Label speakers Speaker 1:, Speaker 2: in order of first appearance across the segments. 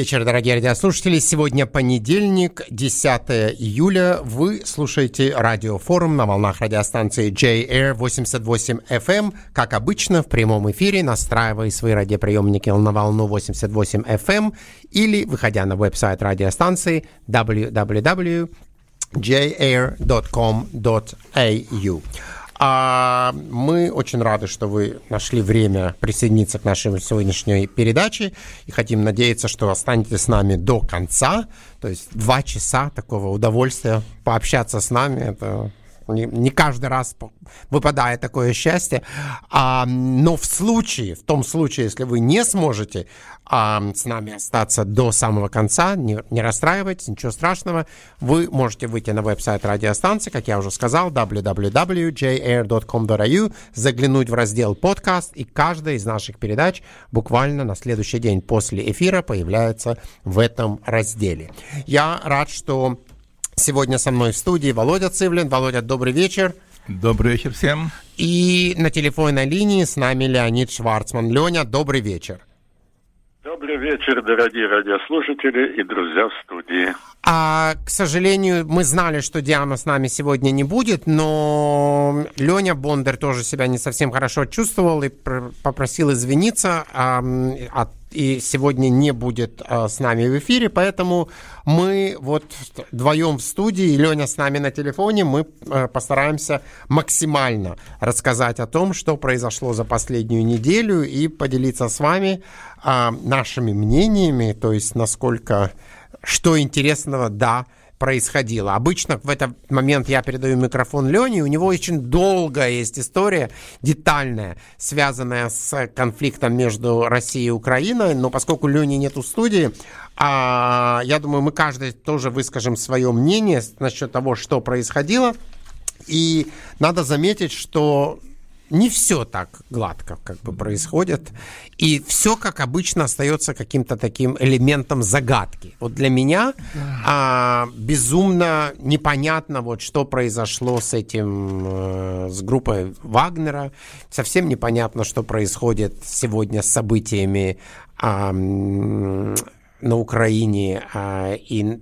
Speaker 1: Вечер, дорогие радиослушатели. Сегодня понедельник, 10 июля. Вы слушаете радиофорум на волнах радиостанции J-Air 88 FM. Как обычно, в прямом эфире, настраивая свои радиоприемники на волну 88 FM или выходя на веб-сайт радиостанции www.jair.com.au. А мы очень рады, что вы нашли время присоединиться к нашей сегодняшней передаче и хотим надеяться, что останетесь с нами до конца. То есть два часа такого удовольствия пообщаться с нами. Это не, каждый раз выпадает такое счастье. А, но в случае, в том случае, если вы не сможете а, с нами остаться до самого конца, не, не расстраивайтесь, ничего страшного. Вы можете выйти на веб-сайт радиостанции, как я уже сказал, www.jair.com.au, заглянуть в раздел «Подкаст», и каждая из наших передач буквально на следующий день после эфира появляется в этом разделе. Я рад, что Сегодня со мной в студии Володя Цивлин. Володя, добрый вечер.
Speaker 2: Добрый вечер всем.
Speaker 1: И на телефонной линии с нами Леонид Шварцман. Леня, добрый вечер.
Speaker 3: Добрый вечер, дорогие радиослушатели и друзья в студии.
Speaker 1: А, к сожалению, мы знали, что Диана с нами сегодня не будет, но Леня Бондар тоже себя не совсем хорошо чувствовал и попросил извиниться а, от и сегодня не будет э, с нами в эфире, поэтому мы вот вдвоем в студии, Леня с нами на телефоне, мы э, постараемся максимально рассказать о том, что произошло за последнюю неделю и поделиться с вами э, нашими мнениями, то есть насколько, что интересного, да, происходило. Обычно в этот момент я передаю микрофон Лене, у него очень долгая есть история, детальная, связанная с конфликтом между Россией и Украиной, но поскольку Лени нет в студии, а, я думаю, мы каждый тоже выскажем свое мнение насчет того, что происходило. И надо заметить, что не все так гладко как бы происходит. И все, как обычно, остается каким-то таким элементом загадки. Вот для меня а, безумно непонятно, вот что произошло с этим, э, с группой Вагнера. Совсем непонятно, что происходит сегодня с событиями а, на Украине а, и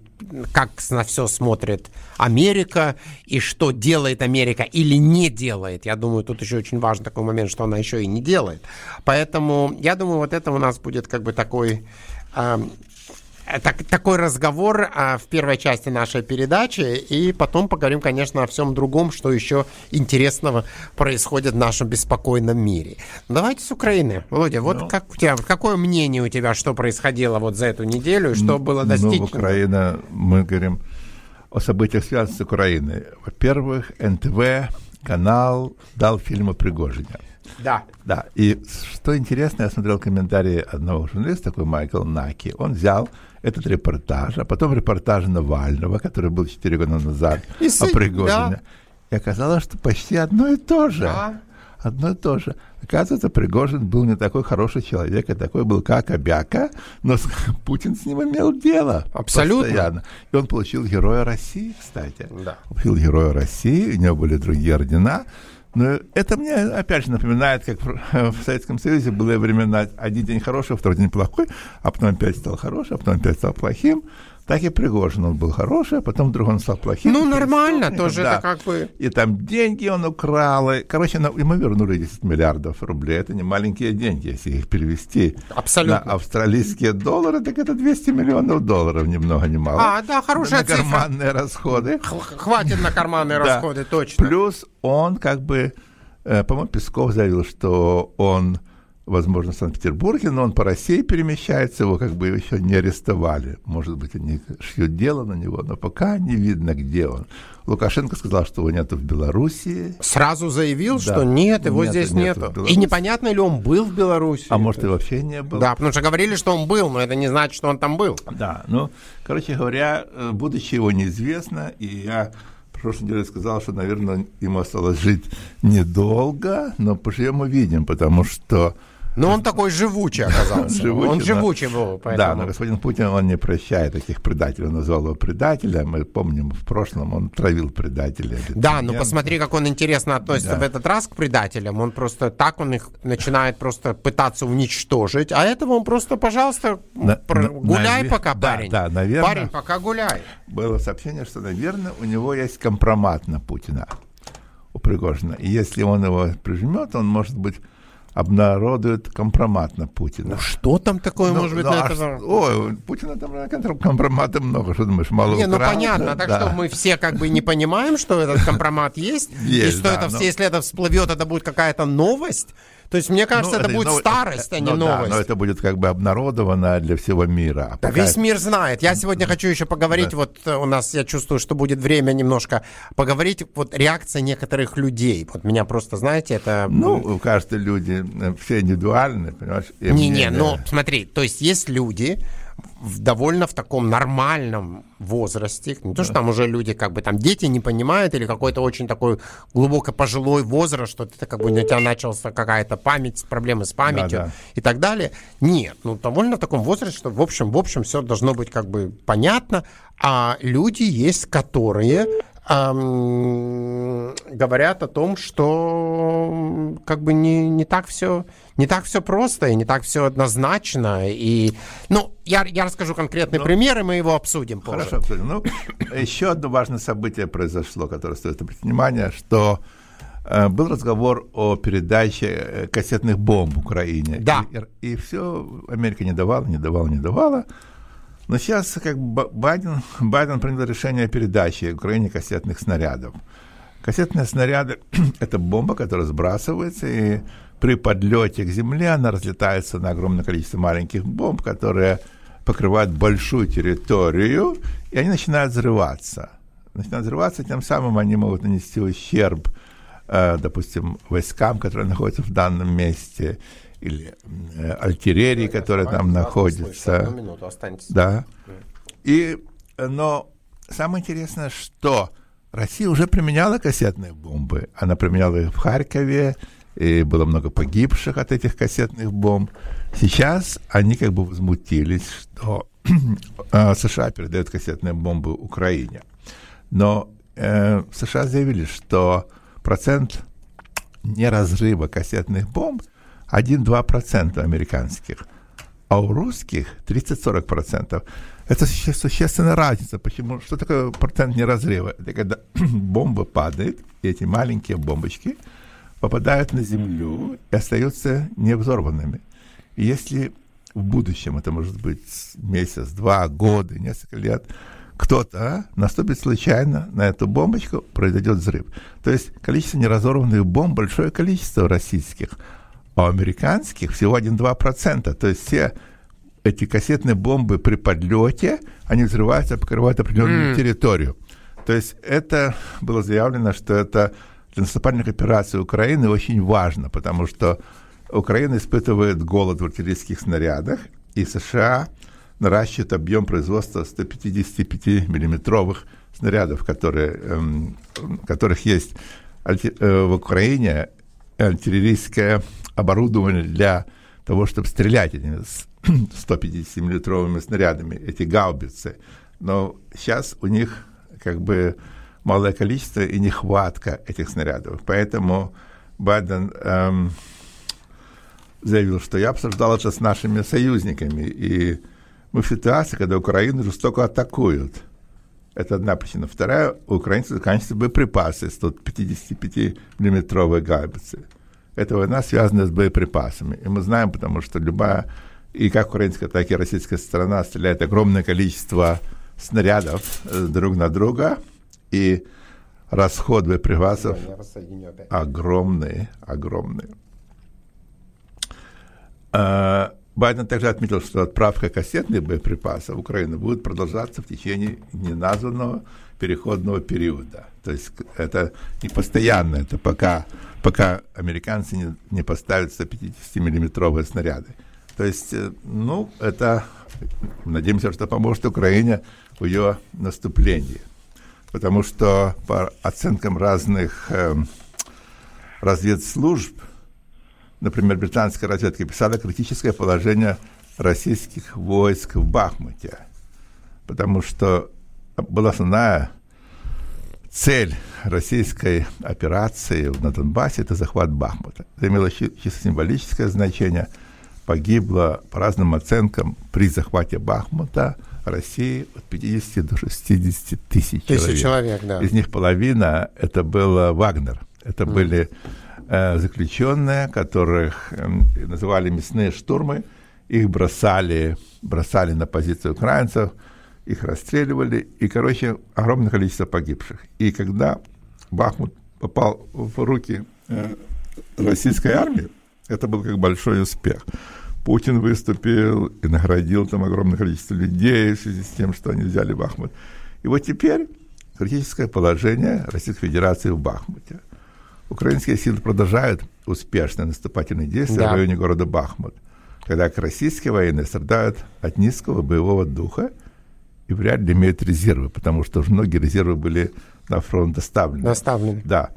Speaker 1: как на все смотрит Америка и что делает Америка или не делает. Я думаю, тут еще очень важен такой момент, что она еще и не делает. Поэтому я думаю, вот это у нас будет как бы такой а, так, такой разговор а, в первой части нашей передачи, и потом поговорим, конечно, о всем другом, что еще интересного происходит в нашем беспокойном мире. Давайте с Украины. Володя, вот ну, как у тебя, какое мнение у тебя, что происходило вот за эту неделю, что было достигнуто?
Speaker 2: Ну, Украина, мы говорим о событиях, связанных с Украиной. Во-первых, НТВ канал дал фильм о Пригожине.
Speaker 1: Да.
Speaker 2: Да. И что интересно, я смотрел комментарии одного журналиста, такой Майкл Наки. Он взял этот репортаж, а потом репортаж Навального, который был 4 года назад и о Пригожине. Да. И оказалось, что почти одно и то же. Да. Одно и то же. Оказывается, Пригожин был не такой хороший человек, а такой был как Обяка, но Путин с ним имел дело.
Speaker 1: Абсолютно.
Speaker 2: Постоянно. И он получил Героя России, кстати. Да. Получил Героя России, у него были другие ордена. Но это мне, опять же, напоминает, как в Советском Союзе были времена один день хороший, второй день плохой, а потом опять стал хороший, а потом опять стал плохим. Так и Пригожин, он был хороший, а потом вдруг он стал плохим.
Speaker 1: Ну, нормально, тоже да. это как бы...
Speaker 2: И там деньги он украл. И, короче, ну, ему вернули 10 миллиардов рублей. Это не маленькие деньги, если их перевести
Speaker 1: Абсолютно.
Speaker 2: на австралийские доллары, так это 200 миллионов долларов, ни много ни мало.
Speaker 1: А, да, хорошая
Speaker 2: на цифра. карманные расходы.
Speaker 1: Хватит на карманные расходы, точно.
Speaker 2: Плюс он как бы, э, по-моему, Песков заявил, что он возможно, в Санкт-Петербурге, но он по России перемещается, его как бы еще не арестовали. Может быть, они шьют дело на него, но пока не видно, где он. Лукашенко сказал, что его нету в Белоруссии.
Speaker 1: Сразу заявил, да. что нет, его нет, здесь нету. нету. И непонятно ли он был в Беларуси.
Speaker 2: А может, и вообще не был.
Speaker 1: Да, потому что говорили, что он был, но это не значит, что он там был.
Speaker 2: Да, ну, короче говоря, э, будущее его неизвестно, и я в прошлой неделе сказал, что, наверное, ему осталось жить недолго, но поживем увидим, потому что
Speaker 1: Но он такой живучий оказался. живучий, он живучий был.
Speaker 2: Поэтому... Да, но господин Путин, он не прощает таких предателей. Он назвал его предателем. Мы помним, в прошлом он травил предателей.
Speaker 1: Да, но посмотри, как он интересно относится да. в этот раз к предателям. Он просто так, он их начинает просто пытаться уничтожить. А этого он просто, пожалуйста, на, про... гуляй пока, да, парень. Да, наверное. Парень, пока гуляй.
Speaker 2: Было сообщение, что, наверное, у него есть компромат на Путина у Пригожина. И если он его прижмет, он, может быть, обнародует компромат на Путина. Ну,
Speaker 1: что там такое ну, может быть ну, на а
Speaker 2: это? Ой, Путина там компромата много, что думаешь, мало
Speaker 1: Не, украл, ну понятно, так да. что мы все как бы не понимаем, что этот компромат есть, есть и что да, это, но... если это всплывет, это будет какая-то новость, то есть, мне кажется, ну, это, это будет нов... старость, а не ну, новость.
Speaker 2: Да, но это будет как бы обнародовано для всего мира.
Speaker 1: А пока... Весь мир знает. Я сегодня хочу еще поговорить, да. вот э, у нас, я чувствую, что будет время немножко поговорить, вот реакция некоторых людей. Вот меня просто, знаете, это...
Speaker 2: Ну, каждый люди, э, все индивидуальны, понимаешь?
Speaker 1: Не-не, ну, смотри, то есть есть люди, в довольно в таком нормальном возрасте, не то, что там уже люди, как бы там дети не понимают, или какой-то очень такой глубоко пожилой возраст, что это как бы у тебя начался какая-то память, проблемы с памятью да, да. и так далее. Нет, ну довольно в таком возрасте, что в общем, в общем все должно быть как бы понятно, а люди есть, которые эм, говорят о том, что как бы не, не так все не так все просто и не так все однозначно. И, ну, я, я расскажу конкретный ну, пример, и мы его обсудим позже. Хорошо, обсудим.
Speaker 2: Ну, еще одно важное событие произошло, которое стоит обратить внимание, что э, был разговор о передаче э, кассетных бомб в Украине.
Speaker 1: Да.
Speaker 2: И, и все Америка не давала, не давала, не давала. Но сейчас как Байден, Байден принял решение о передаче Украине кассетных снарядов. Кассетные снаряды – это бомба, которая сбрасывается, и при подлете к Земле она разлетается на огромное количество маленьких бомб, которые покрывают большую территорию, и они начинают взрываться. Начинают взрываться, тем самым они могут нанести ущерб, э, допустим, войскам, которые находятся в данном месте, или э, альтерерии, да, которые там находятся. Одну минуту, останьтесь. Да. И, но самое интересное, что Россия уже применяла кассетные бомбы. Она применяла их в Харькове, и было много погибших от этих кассетных бомб. Сейчас они как бы возмутились, что а, США передают кассетные бомбы Украине. Но э, США заявили, что процент неразрыва кассетных бомб – 1-2% американских, а у русских 30-40%. Это существенная разница. Почему? Что такое процент неразрыва? Это когда бомба падает, и эти маленькие бомбочки попадают на Землю и остаются невзорванными. И если в будущем, это может быть месяц, два, годы, несколько лет, кто-то наступит случайно на эту бомбочку, произойдет взрыв. То есть количество неразорванных бомб большое количество российских – а американских всего 1-2%. То есть все эти кассетные бомбы при подлете, они взрываются, покрывают определенную mm. территорию. То есть это было заявлено, что это для наступательных операций Украины очень важно, потому что Украина испытывает голод в артиллерийских снарядах, и США наращивают объем производства 155-миллиметровых снарядов, которые, эм, которых есть э, в Украине артиллерийская оборудование для того, чтобы стрелять этими 150-миллитровыми снарядами, эти гаубицы. Но сейчас у них как бы малое количество и нехватка этих снарядов. Поэтому Байден эм, заявил, что я обсуждал это с нашими союзниками, и мы в ситуации, когда Украину жестоко атакуют. Это одна причина. Вторая, у украинцев заканчиваются боеприпасы 155-миллиметровые гаубицы эта война связана с боеприпасами. И мы знаем, потому что любая, и как украинская, так и российская сторона стреляет огромное количество снарядов э, друг на друга, и расход боеприпасов огромный, огромный. А, Байден также отметил, что отправка кассетных боеприпасов в Украину будет продолжаться в течение неназванного переходного периода. То есть это не постоянно, это пока пока американцы не, не поставят 150-миллиметровые снаряды. То есть, э, ну, это, надеемся, что поможет Украине в ее наступлении. Потому что по оценкам разных э, разведслужб, например, британская разведка писала критическое положение российских войск в Бахмуте, потому что была основная цель российской операции на Донбассе – это захват Бахмута. Это имело чисто символическое значение. Погибло, по разным оценкам, при захвате Бахмута России от 50 до 60 тысяч,
Speaker 1: тысяч человек. человек да.
Speaker 2: Из них половина – это был Вагнер. Это mm. были э, заключенные, которых э, называли мясные штурмы. Их бросали, бросали на позиции украинцев – их расстреливали, и, короче, огромное количество погибших. И когда Бахмут попал в руки э, российской армии, это был как большой успех. Путин выступил и наградил там огромное количество людей в связи с тем, что они взяли Бахмут. И вот теперь критическое положение Российской Федерации в Бахмуте. Украинские силы продолжают успешно наступательные действия да. в районе города Бахмут, когда российские военные страдают от низкого боевого духа – и вряд ли имеют резервы, потому что многие резервы были на фронт доставлены.
Speaker 1: Доставлены.
Speaker 2: Да.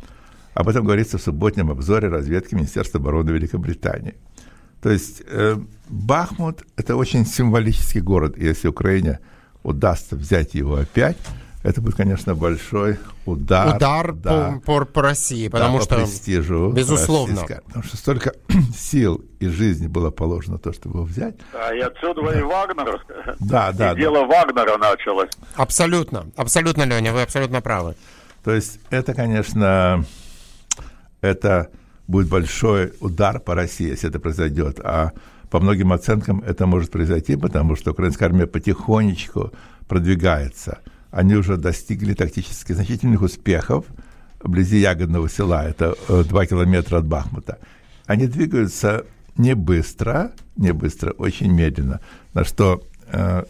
Speaker 2: Об этом говорится в субботнем обзоре разведки Министерства обороны Великобритании. То есть э, Бахмут – это очень символический город, и если Украине удастся взять его опять – это будет, конечно, большой удар.
Speaker 1: Удар да, по, по, по России, потому да, что...
Speaker 2: По престижу
Speaker 1: безусловно.
Speaker 2: Потому что столько сил и жизни было положено то, чтобы его взять.
Speaker 3: Да, и отсюда да. и Вагнер.
Speaker 2: Да, да.
Speaker 3: И да. дело Вагнера началось.
Speaker 1: Абсолютно. Абсолютно, Леня, вы абсолютно правы.
Speaker 2: То есть это, конечно, это будет большой удар по России, если это произойдет. А по многим оценкам это может произойти, потому что украинская армия потихонечку продвигается – они уже достигли тактически значительных успехов вблизи Ягодного села, это э, два километра от Бахмута. Они двигаются не быстро, не быстро, очень медленно, на что э,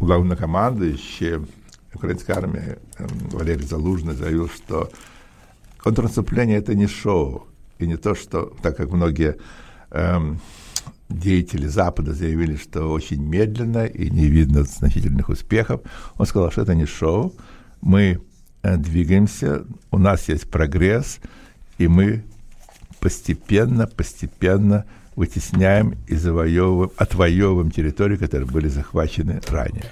Speaker 2: главнокомандующий украинской армии э, Валерий Залужный заявил, что контрнаступление – это не шоу, и не то, что, так как многие э, деятели Запада заявили, что очень медленно и не видно значительных успехов. Он сказал, что это не шоу, мы э, двигаемся, у нас есть прогресс, и мы постепенно, постепенно вытесняем и завоевываем, отвоевываем территории, которые были захвачены ранее.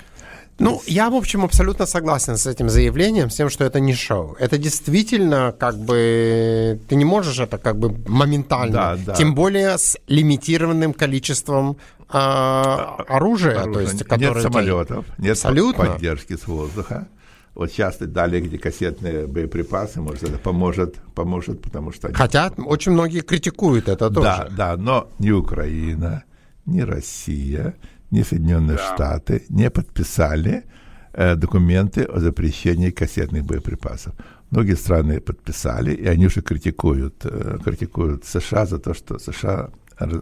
Speaker 1: Ну, я, в общем, абсолютно согласен с этим заявлением, с тем, что это не шоу. Это действительно, как бы, ты не можешь это как бы моментально, да, да. тем более с лимитированным количеством а, оружия, оружия. То есть,
Speaker 2: которое нет самолетов, нет абсолютно. поддержки с воздуха. Вот сейчас дали где кассетные боеприпасы, может, это поможет, поможет, потому что...
Speaker 1: Они... Хотя очень многие критикуют это тоже.
Speaker 2: Да, да, но ни Украина, ни Россия ни Соединенные да. Штаты не подписали э, документы о запрещении кассетных боеприпасов. Многие страны подписали, и они уже критикуют, э, критикуют США за то, что США э,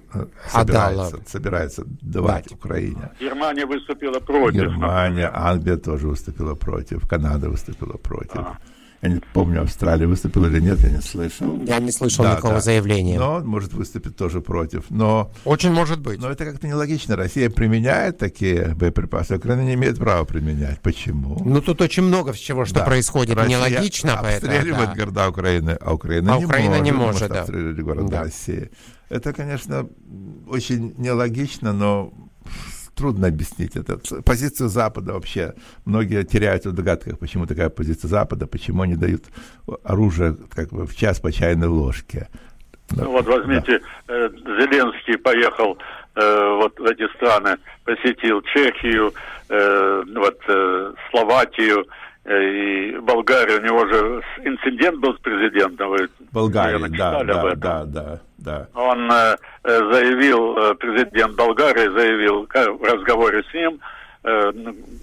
Speaker 2: собирается, собирается давать да. Украине.
Speaker 3: Германия выступила против.
Speaker 2: Германия, Англия тоже выступила против, Канада выступила против. А. Я не помню, Австралия выступила или нет, я не слышал.
Speaker 1: Я не слышал да, никакого да. заявления.
Speaker 2: Но может выступить тоже против. Но,
Speaker 1: Очень может быть.
Speaker 2: Но это как-то нелогично. Россия применяет такие боеприпасы, а Украина не имеет права применять. Почему?
Speaker 1: Ну, тут очень много всего, что да. происходит Россия нелогично.
Speaker 2: обстреливает
Speaker 1: да.
Speaker 2: города Украины, а Украина,
Speaker 1: а
Speaker 2: не,
Speaker 1: Украина
Speaker 2: может,
Speaker 1: не может. может
Speaker 2: да. города да. России. Это, конечно, очень нелогично, но трудно объяснить это. Позицию Запада вообще многие теряют в догадках, почему такая позиция Запада, почему они дают оружие как бы в час по чайной ложке.
Speaker 3: Ну вот возьмите, да. э, Зеленский поехал э, вот в эти страны, посетил Чехию, э, вот э, Словакию, э, и Болгарию, у него же инцидент был с президентом, вы,
Speaker 2: Болгария, да, да, да, да, да.
Speaker 3: Он э, заявил, э, президент Болгарии заявил в разговоре с ним э,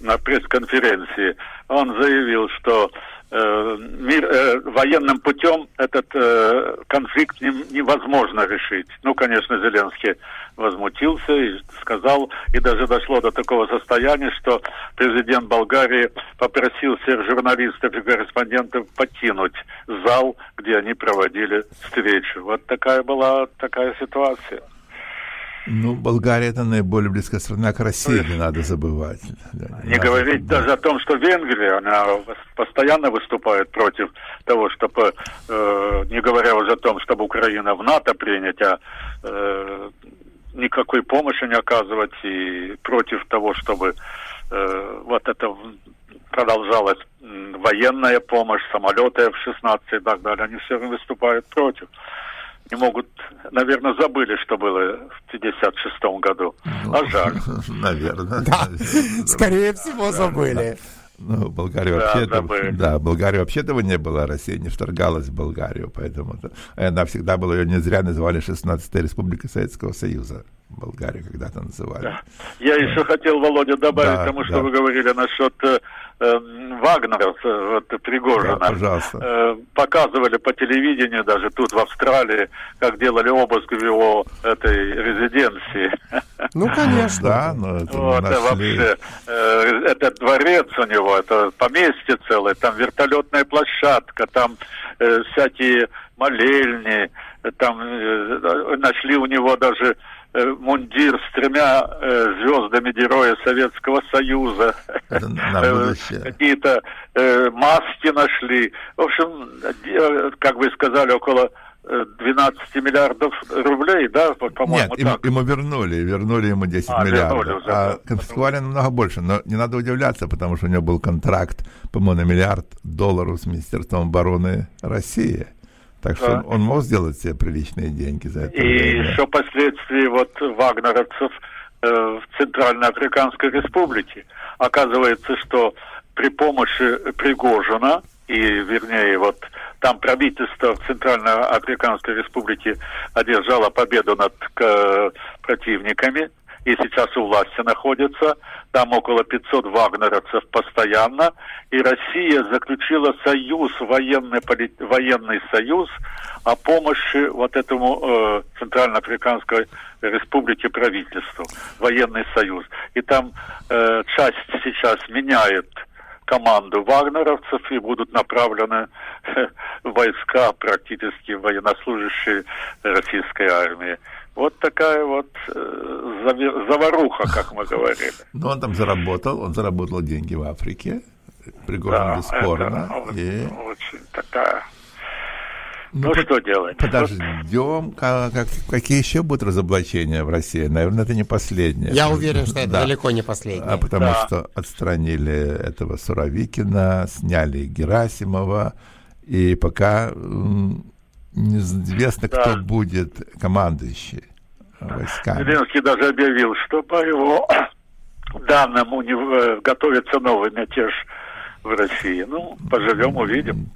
Speaker 3: на пресс-конференции, он заявил, что э, мир, э, военным путем этот э, конфликт не, невозможно решить. Ну, конечно, Зеленский возмутился и сказал, и даже дошло до такого состояния, что президент Болгарии попросил всех журналистов и корреспондентов покинуть зал, где они проводили встречу. Вот такая была такая ситуация.
Speaker 2: Ну, Болгария это наиболее близкая страна к России, не надо забывать.
Speaker 3: Не, не говорить да. даже о том, что Венгрия, она постоянно выступает против того, чтобы, э, не говоря уже о том, чтобы Украина в НАТО принять, а э, никакой помощи не оказывать и против того, чтобы э, вот это продолжалась военная помощь, самолеты F-16 и так далее. Они все выступают против. Не могут, наверное, забыли, что было в 56 году. Ну, а жаль.
Speaker 2: Наверное.
Speaker 1: Да, скорее всего, забыли.
Speaker 2: Ну, Болгария да, вообще да, да, Болгария вообще этого не было, Россия не вторгалась в Болгарию, поэтому она всегда была, ее не зря называли 16-я республика Советского Союза. Болгарию когда-то называли. Да.
Speaker 3: Я да. еще хотел, Володя, добавить да, тому, что да. вы говорили насчет э Вагнера, вот, Пригожина. Да,
Speaker 2: пожалуйста.
Speaker 3: Э, показывали по телевидению, даже тут в Австралии, как делали обыск в его этой резиденции.
Speaker 1: Ну, конечно.
Speaker 2: Да, но это
Speaker 3: вот, нашли... вообще, э, это дворец у него, это поместье целое, там вертолетная площадка, там э, всякие молельни, там э, нашли у него даже Э, мундир с тремя э, звездами Героя Советского Союза. Э, какие-то э, маски нашли. В общем, э, как вы сказали, около 12 миллиардов рублей, да,
Speaker 2: по-моему, Нет, ему, ему вернули, вернули ему 10 а, миллиардов. Вернули уже, а конфисковали намного больше, но не надо удивляться, потому что у него был контракт, по-моему, на миллиард долларов с Министерством обороны России. Так что да. он, он мог сделать себе приличные деньги за это.
Speaker 3: И время. еще последствия вот вагнеровцев э, в Центральноафриканской Республике. Оказывается, что при помощи Пригожина и, вернее, вот там правительство в Центральноафриканской Республике одержало победу над э, противниками, и сейчас у власти находится. Там около 500 вагнеровцев постоянно. И Россия заключила союз, военный, военный союз о помощи вот этому э, Центральноафриканской республике правительству. Военный союз. И там э, часть сейчас меняет команду вагнеровцев и будут направлены э, войска практически военнослужащие российской армии. Вот такая вот э, заваруха, как мы говорили.
Speaker 2: Но он там заработал, он заработал деньги в Африке, Пригожин да, бесспорно.
Speaker 3: Это и... очень такая... Ну, ну что делать?
Speaker 2: Подождем, как, как, какие еще будут разоблачения в России? Наверное, это не последнее.
Speaker 1: Я уверен, что это да. далеко не последнее.
Speaker 2: А потому да. что отстранили этого Суровикина, сняли Герасимова, и пока неизвестно, да. кто будет командующий войсками.
Speaker 3: Зеленский даже объявил, что по его данным у него э, готовится новый мятеж в России. Ну, поживем, увидим.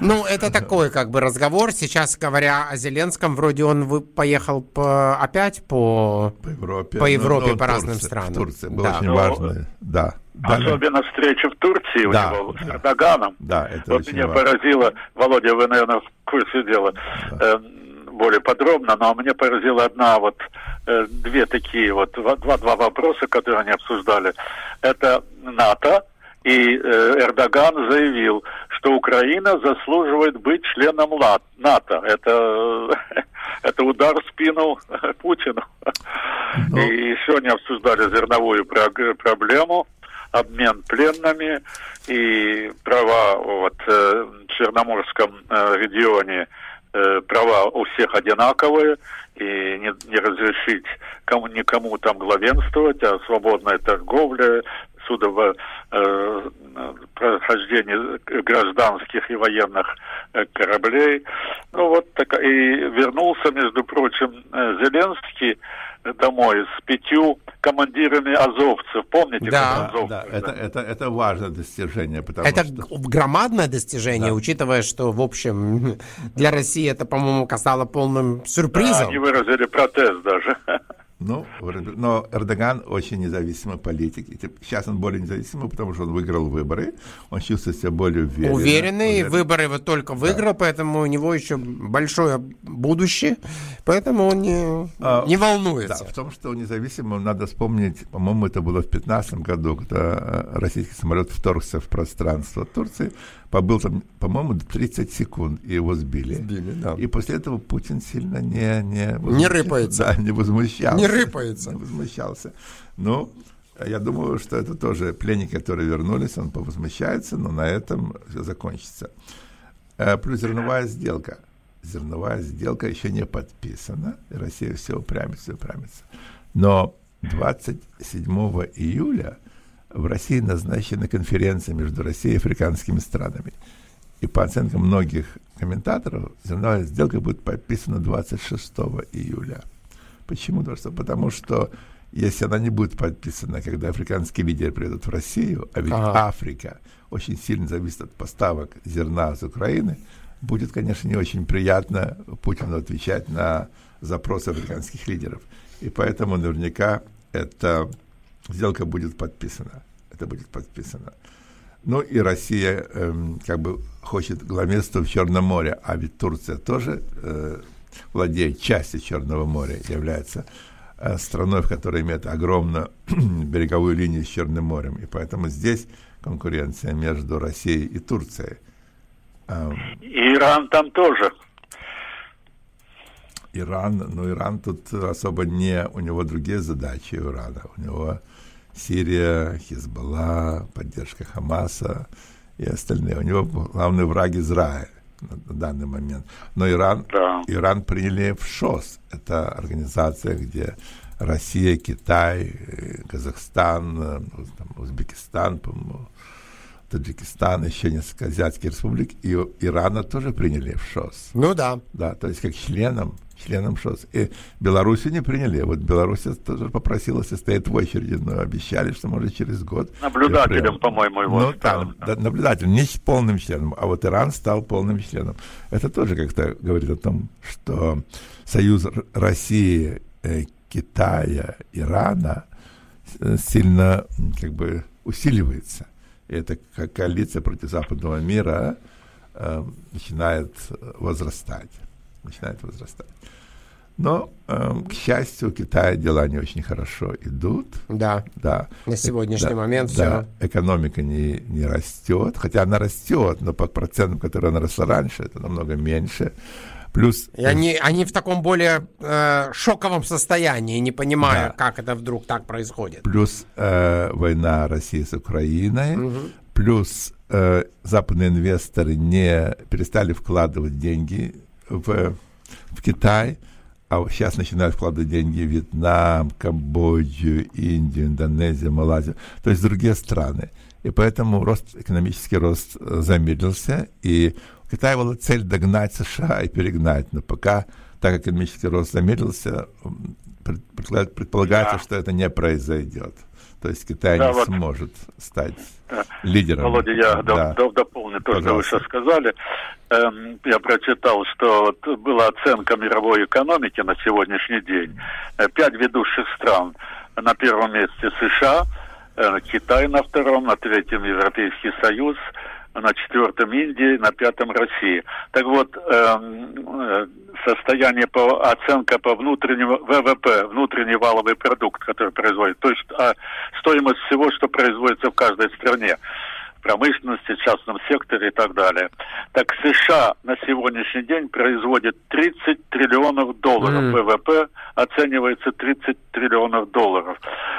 Speaker 1: Ну, это такой как бы разговор. Сейчас, говоря о Зеленском, вроде он поехал по, опять по,
Speaker 2: по Европе,
Speaker 1: по, Европе, ну, ну, по разным Турции, странам.
Speaker 2: Турция было да. очень важно, да.
Speaker 3: Особенно встреча в Турции да, у него да. с Эрдоганом.
Speaker 2: Да, это
Speaker 3: вот меня важно. поразило, Володя, вы, наверное, в курсе дела, да. э, более подробно, но мне поразила одна вот, э, две такие вот, два-два вопроса, которые они обсуждали. Это НАТО, и э, Эрдоган заявил, что Украина заслуживает быть членом НАТО. Это, это удар в спину Путину. Но... Ну. И они обсуждали зерновую проблему обмен пленными и права вот, э, в Черноморском э, регионе э, права у всех одинаковые и не, не разрешить кому, никому там главенствовать, а свободная торговля, судово э, прохождение гражданских и военных э, кораблей. Ну вот так и вернулся, между прочим, Зеленский домой с пятью командирами азовцев. Помните?
Speaker 2: Да, азовцев, да, да. Это, это, это важное достижение.
Speaker 1: Потому это что... громадное достижение, да. учитывая, что, в общем, для России это, по-моему, стало полным сюрпризом. Да,
Speaker 3: они выразили протест даже.
Speaker 2: Ну, но Эрдоган очень независимый политик. Сейчас он более независимый, потому что он выиграл выборы. Он чувствует себя более уверенно.
Speaker 1: Уверенный. Уверен. Выборы вот только выиграл, да. поэтому у него еще большое будущее. Поэтому он не, а, не волнуется.
Speaker 2: Да, в том, что он независимый, надо вспомнить, по-моему, это было в 2015 году, когда российский самолет вторгся в пространство Турции побыл там, по-моему, 30 секунд, и его сбили.
Speaker 1: Сбили, да.
Speaker 2: И после этого Путин сильно не... Не,
Speaker 1: не рыпается.
Speaker 2: Да, не возмущался.
Speaker 1: Не рыпается.
Speaker 2: Не возмущался. Ну, я думаю, что это тоже пленники, которые вернулись, он повозмущается, но на этом все закончится. Э, плюс зерновая сделка. зерновая сделка еще не подписана, Россия все упрямится, упрямится. Но 27 июля в России назначена конференция между Россией и африканскими странами. И по оценкам многих комментаторов, зерновая сделка будет подписана 26 июля. Почему? Потому что если она не будет подписана, когда африканские лидеры приедут в Россию, а ведь ага. Африка очень сильно зависит от поставок зерна из Украины, будет, конечно, не очень приятно Путину отвечать на запросы африканских лидеров. И поэтому наверняка эта сделка будет подписана. Это будет подписано. Ну и Россия эм, как бы хочет главенство в Черном море, а ведь Турция тоже э, владеет частью Черного моря, является Э, страной, в которой имеет огромную береговую линию с Черным морем. И поэтому здесь конкуренция между Россией и Турцией.
Speaker 3: Иран там тоже.
Speaker 2: Иран, ну Иран тут особо не, у него другие задачи у Ирана. У него Сирия, Хизбалла, поддержка Хамаса и остальные. У него главный враг Израиль на данный момент. Но Иран, да. Иран приняли в ШОС. Это организация, где Россия, Китай, Казахстан, э, там, Узбекистан, по-моему, Таджикистан, еще несколько азиатских республик, и Ирана тоже приняли в ШОС.
Speaker 1: Ну да.
Speaker 2: Да, то есть как членом, членом ШОС. И Беларуси не приняли. Вот Беларусь тоже попросила состоять в очереди, но обещали, что может через год.
Speaker 3: Наблюдателем, по-моему, его
Speaker 2: Ну там, да, наблюдателем, не полным членом, а вот Иран стал полным членом. Это тоже как-то говорит о том, что союз России, э, Китая, Ирана э, сильно как бы усиливается эта коалиция против западного мира э, начинает возрастать. Начинает возрастать. Но, э, к счастью, у Китая дела не очень хорошо идут.
Speaker 1: Да.
Speaker 2: да.
Speaker 1: На сегодняшний
Speaker 2: да,
Speaker 1: момент
Speaker 2: да. все. Экономика не, не растет, хотя она растет, но по процентам, которые она росла раньше, это намного меньше. Плюс...
Speaker 1: И они, они в таком более э, шоковом состоянии, не понимая, да. как это вдруг так происходит.
Speaker 2: Плюс э, война России с Украиной, угу. плюс э, западные инвесторы не перестали вкладывать деньги в, в Китай, а сейчас начинают вкладывать деньги в Вьетнам, Камбоджу, Индию, Индонезию, Малайзию, то есть другие страны. И поэтому рост, экономический рост э, замедлился, и у Китая была цель догнать США и перегнать, но пока, так как экономический рост замедлился, предполагается, да. что это не произойдет. То есть Китай да, не вот. сможет стать да. лидером.
Speaker 3: Володя, я да. дополню то, что вы сейчас сказали. Эм, я прочитал, что вот была оценка мировой экономики на сегодняшний день. Э, пять ведущих стран. На первом месте США, э, Китай на втором, на третьем Европейский Союз, на четвертом Индии, на пятом России. Так вот, эм, э, состояние по оценка по внутреннему ВВП, внутренний валовый продукт, который производит, то есть а, стоимость всего, что производится в каждой стране промышленности, частном секторе и так далее. Так США на сегодняшний день производит 30 триллионов долларов. Mm. ВВП оценивается 30 триллионов долларов.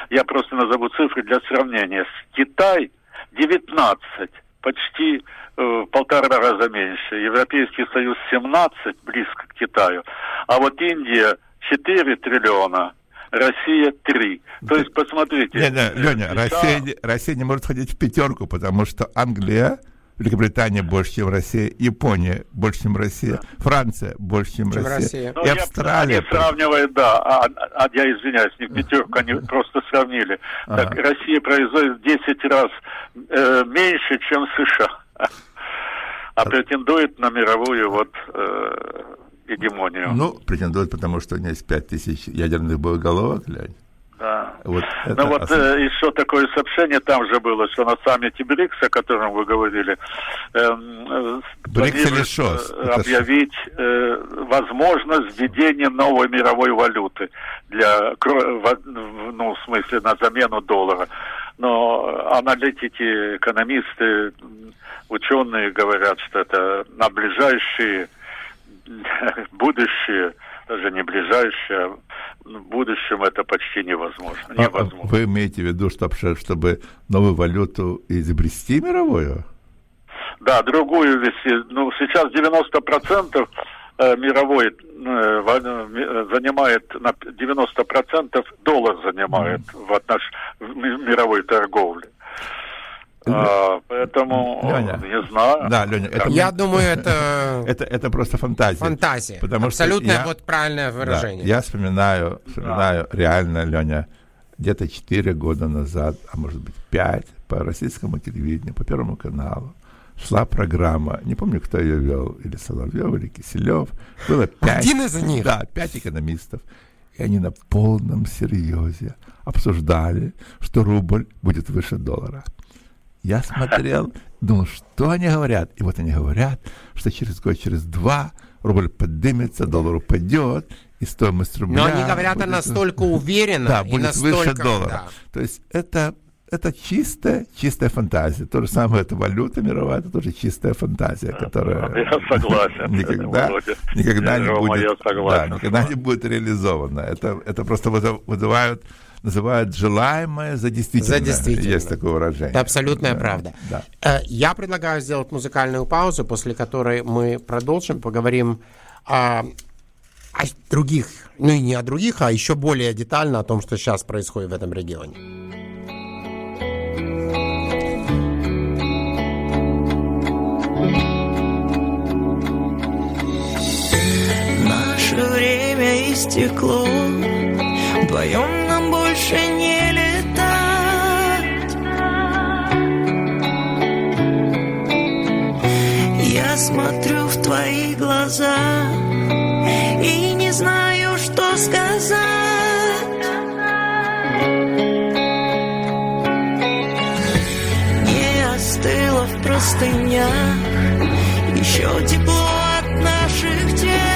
Speaker 3: Я просто назову цифры для сравнения. Китай 19 почти э, полтора раза меньше. Европейский Союз 17, близко к Китаю. А вот Индия 4 триллиона, Россия 3. То есть, посмотрите.
Speaker 2: Не, не, Леня, Россия, Россия не может ходить в пятерку, потому что Англия, Великобритания больше, чем Россия, Япония больше, чем Россия, да. Франция больше, чем, чем Россия, Россия. Ну, и Австралия.
Speaker 3: Они сравнивают, да, а, а я извиняюсь, не в пятерку, они просто сравнили. Ага. Так Россия производит в 10 раз э, меньше, чем США. А претендует на мировую вот э, гегемонию.
Speaker 2: Ну, претендует, потому что у них есть 5 тысяч ядерных боеголовок, глянь.
Speaker 3: Да. Вот ну вот ос... э, еще такое сообщение там же было, что на саммите БРИКС, о котором вы говорили, э,
Speaker 2: БРИКС или ШОС?
Speaker 3: объявить э, возможность введения новой мировой валюты для, ну, в смысле, на замену доллара. Но аналитики, экономисты, ученые говорят, что это на ближайшие будущее, даже не ближайшее, а в будущем это почти невозможно.
Speaker 2: А, невозможно. А вы имеете в виду, чтобы, чтобы новую валюту изобрести мировую?
Speaker 3: Да, другую вести. Ну, сейчас 90% мировой э, занимает на 90% доллар занимает mm. в, отнош... в мировой торговле. А, поэтому Леня, не знаю.
Speaker 1: Да, Леня, это, я думаю, это...
Speaker 2: это это просто фантазия.
Speaker 1: Фантазия. Потому Абсолютно что я, вот правильное выражение.
Speaker 2: Да, я вспоминаю, вспоминаю да. реально, Леня, где-то 4 года назад, а может быть 5, по российскому телевидению, по Первому каналу, шла программа, не помню, кто ее вел, или Соловьев, или Киселев. Было пять.
Speaker 1: Один из них?
Speaker 2: Да, пять экономистов. И они на полном серьезе обсуждали, что рубль будет выше доллара. Я смотрел, думал, что они говорят. И вот они говорят, что через год, через два рубль поднимется, доллар упадет, и стоимость рубля...
Speaker 1: Но они говорят будет, настолько уверенно
Speaker 2: да, будет
Speaker 1: настолько,
Speaker 2: выше доллара. Да. То есть это, это чистая, чистая фантазия. То же самое, это валюта мировая, это тоже чистая фантазия, которая...
Speaker 3: Я согласен.
Speaker 2: Никогда, никогда, не будет, да, никогда не будет реализована. Это, это просто вызывают называют желаемое за действительное.
Speaker 1: За действительное.
Speaker 2: Есть такое выражение.
Speaker 1: Это абсолютная да, правда. Да. Э, я предлагаю сделать музыкальную паузу, после которой мы продолжим, поговорим о, о других, ну и не о других, а еще более детально о том, что сейчас происходит в этом регионе.
Speaker 4: Наше время истекло, вдвоем больше не летать. Я смотрю в твои глаза и не знаю, что сказать. Простынях еще тепло от наших тел.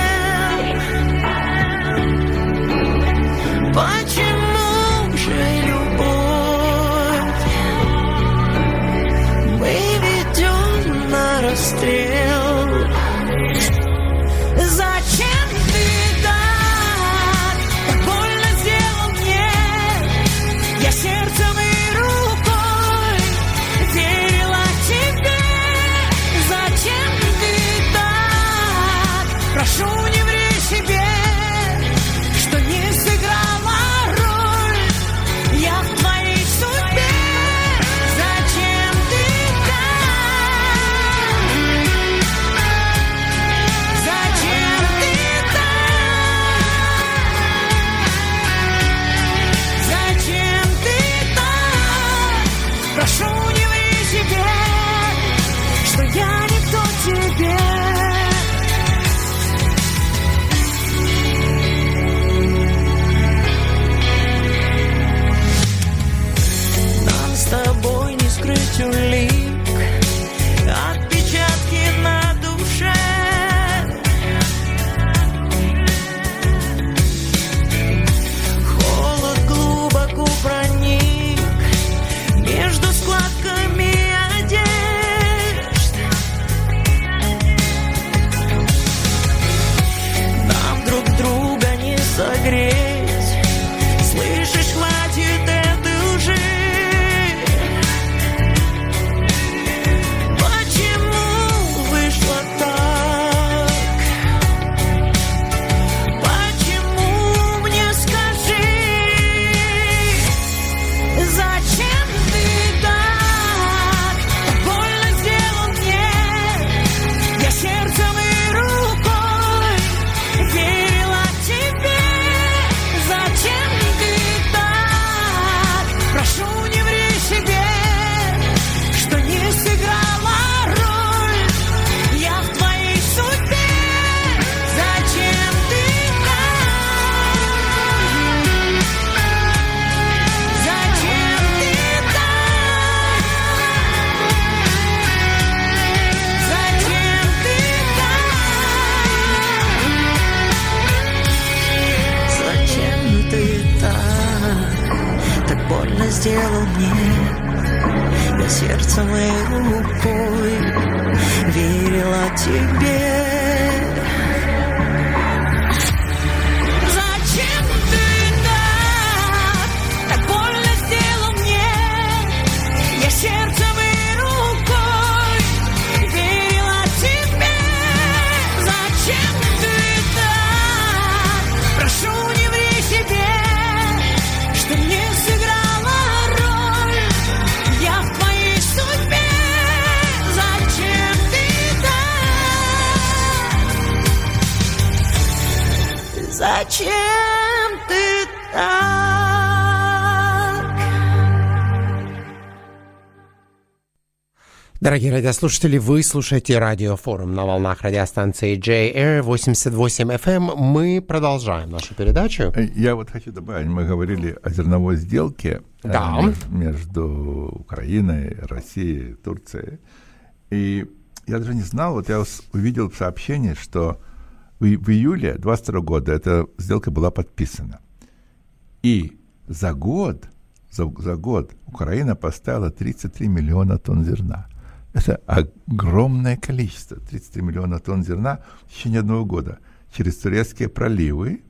Speaker 4: Тебе. Зачем ты так?
Speaker 1: Дорогие радиослушатели, вы слушаете радиофорум на волнах радиостанции JR 88 FM. Мы продолжаем нашу передачу.
Speaker 2: Э, я вот хочу добавить, мы говорили о зерновой сделке
Speaker 1: да.
Speaker 2: между Украиной, Россией, Турцией. И я даже не знал, вот я увидел сообщение, что в, июле 22 года эта сделка была подписана. И за год, за, за год Украина поставила 33 миллиона тонн зерна. Это огромное количество, 33 миллиона тонн зерна в течение одного года через турецкие проливы,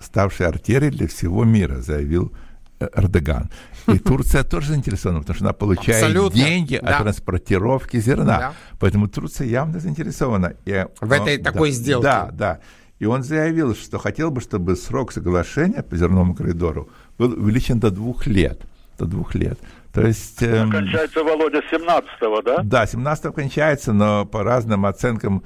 Speaker 2: ставшие артерией для всего мира, заявил Эрдоган. И Турция тоже заинтересована, потому что она получает Абсолютно. деньги да. от транспортировки зерна. Да. Поэтому Турция явно заинтересована.
Speaker 1: И в этой да, такой сделке.
Speaker 2: Да, да. И он заявил, что хотел бы, чтобы срок соглашения по зерновому коридору был увеличен до двух лет. До двух лет. То есть...
Speaker 3: Эм, кончается, Володя, 17-го, да?
Speaker 2: Да, 17-го кончается, но по разным оценкам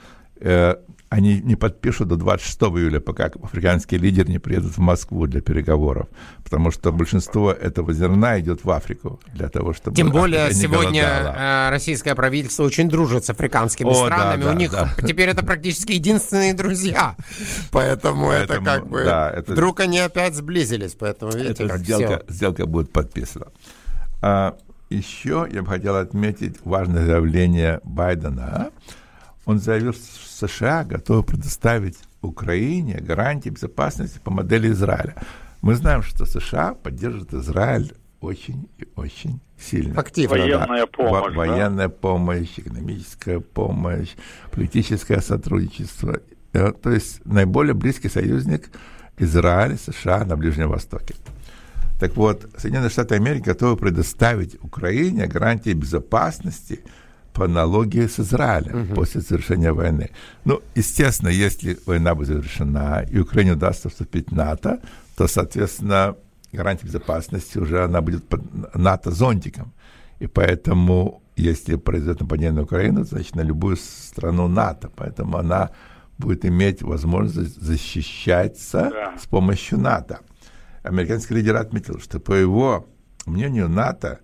Speaker 2: они не подпишут до 26 июля, пока африканские лидеры не приедут в Москву для переговоров, потому что большинство этого зерна идет в Африку для того, чтобы
Speaker 1: Тем более сегодня голодала. Э, российское правительство очень дружит с африканскими О, странами, да, да, у них да. теперь это практически единственные друзья, поэтому, поэтому это как бы да, это, вдруг они опять сблизились, поэтому видите,
Speaker 2: как сделка, все. сделка будет подписана. А еще я бы хотел отметить важное заявление Байдена. Он заявил, что США готовы предоставить Украине гарантии безопасности по модели Израиля. Мы знаем, что США поддерживает Израиль очень и очень сильно.
Speaker 3: Активно, военная
Speaker 2: да.
Speaker 3: помощь.
Speaker 2: Во- военная да? помощь, экономическая помощь, политическое сотрудничество. Э, то есть наиболее близкий союзник Израиля, США на Ближнем Востоке. Так вот, Соединенные Штаты Америки готовы предоставить Украине гарантии безопасности по аналогии с Израилем угу. после завершения войны. Ну, естественно, если война будет завершена и Украине удастся вступить в НАТО, то, соответственно, гарантия безопасности уже она будет под НАТО-зонтиком. И поэтому, если произойдет нападение на Украину, значит, на любую страну НАТО. Поэтому она будет иметь возможность защищаться да. с помощью НАТО американский лидер отметил, что по его мнению НАТО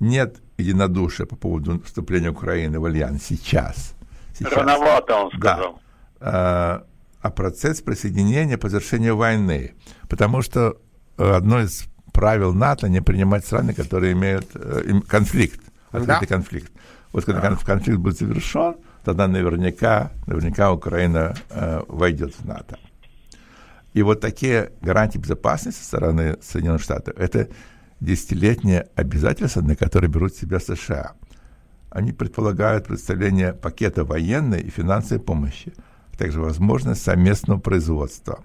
Speaker 2: нет единодушия по поводу вступления Украины в альянс сейчас. сейчас.
Speaker 3: Рановато, он сказал.
Speaker 2: Да. А, а процесс присоединения по завершению войны. Потому что одно из правил НАТО не принимать страны, которые имеют э, конфликт, открытый да. конфликт. Вот когда да. конфликт будет завершен, тогда наверняка, наверняка Украина э, войдет в НАТО. И вот такие гарантии безопасности со стороны Соединенных Штатов – это десятилетние обязательства, на которые берут себя США. Они предполагают представление пакета военной и финансовой помощи, а также возможность совместного производства.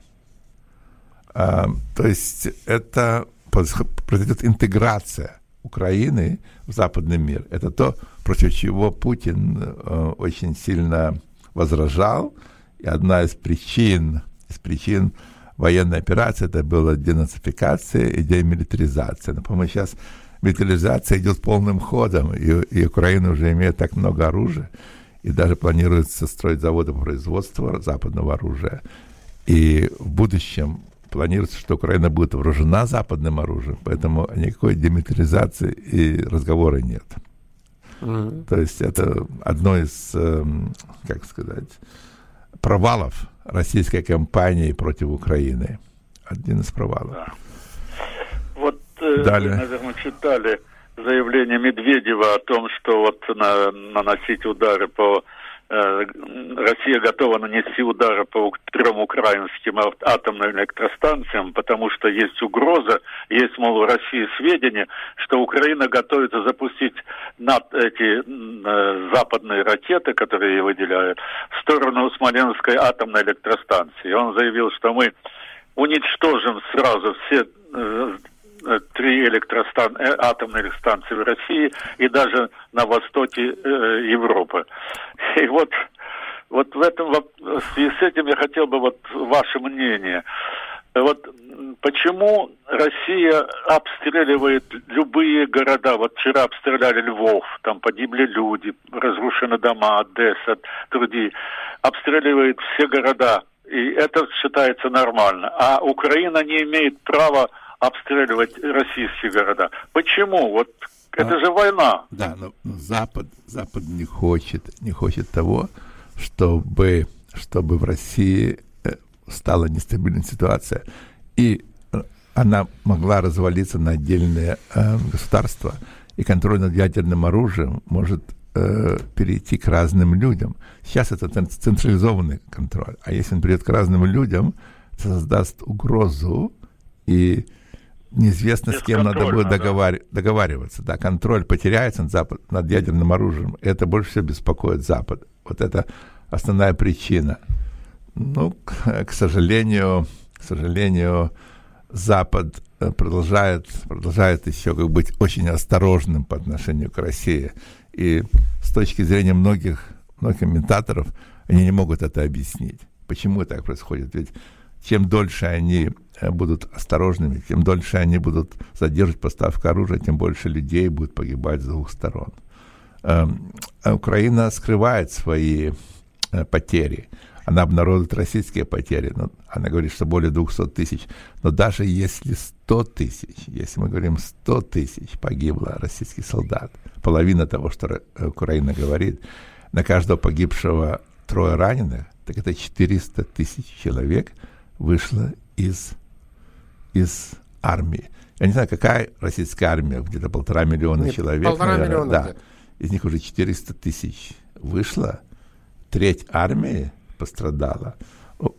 Speaker 2: А, то есть это произойдет интеграция Украины в западный мир. Это то, против чего Путин э, очень сильно возражал. И одна из причин, из причин военная операция, это была денацификация и демилитаризация. Но, по-моему, сейчас милитаризация идет полным ходом, и, и Украина уже имеет так много оружия, и даже планируется строить заводы по производству западного оружия. И в будущем планируется, что Украина будет вооружена западным оружием, поэтому никакой демилитаризации и разговора нет. Mm-hmm. То есть это одно из, эм, как сказать, провалов российской кампании против Украины. Один из провалов. Да.
Speaker 3: Вот э, Далее. вы, наверное, читали заявление Медведева о том, что вот на, наносить удары по Россия готова нанести удары по трем украинским атомным электростанциям, потому что есть угроза, есть, мол, в России сведения, что Украина готовится запустить над эти э, западные ракеты, которые выделяют, в сторону Смоленской атомной электростанции. Он заявил, что мы уничтожим сразу все э, Э, три электростан... Э, атомные электростанции в России и даже на востоке э, Европы. И вот, вот в этом в связи с этим я хотел бы вот ваше мнение. Вот почему Россия обстреливает любые города? Вот вчера обстреляли Львов, там погибли люди, разрушены дома, Одесса, другие. Обстреливает все города и это считается нормально. А Украина не имеет права обстреливать российские города. Почему? Вот это а, же война.
Speaker 2: Да, но Запад, Запад не хочет, не хочет того, чтобы, чтобы в России э, стала нестабильная ситуация. И э, она могла развалиться на отдельные э, государства. И контроль над ядерным оружием может э, перейти к разным людям. Сейчас это централизованный контроль. А если он придет к разным людям, это создаст угрозу и неизвестно, с кем надо будет договар... да. договариваться. Да, контроль потеряется над, Запад, над ядерным оружием. Это больше всего беспокоит Запад. Вот это основная причина. Ну, к, к сожалению, к сожалению, Запад э, продолжает, продолжает еще как быть очень осторожным по отношению к России. И с точки зрения многих, многих комментаторов, они не могут это объяснить. Почему так происходит? Ведь чем дольше они будут осторожными, тем дольше они будут задерживать поставку оружия, тем больше людей будет погибать с двух сторон. Эм, а Украина скрывает свои э, потери. Она обнародует российские потери. Но она говорит, что более 200 тысяч. Но даже если 100 тысяч, если мы говорим 100 тысяч погибло российских солдат, половина того, что Украина говорит, на каждого погибшего трое раненых, так это 400 тысяч человек вышло из, из армии. Я не знаю, какая российская армия, где-то полтора миллиона Нет, человек.
Speaker 1: Полтора наверное, миллиона. Да.
Speaker 2: Из них уже 400 тысяч вышло. Треть армии пострадала.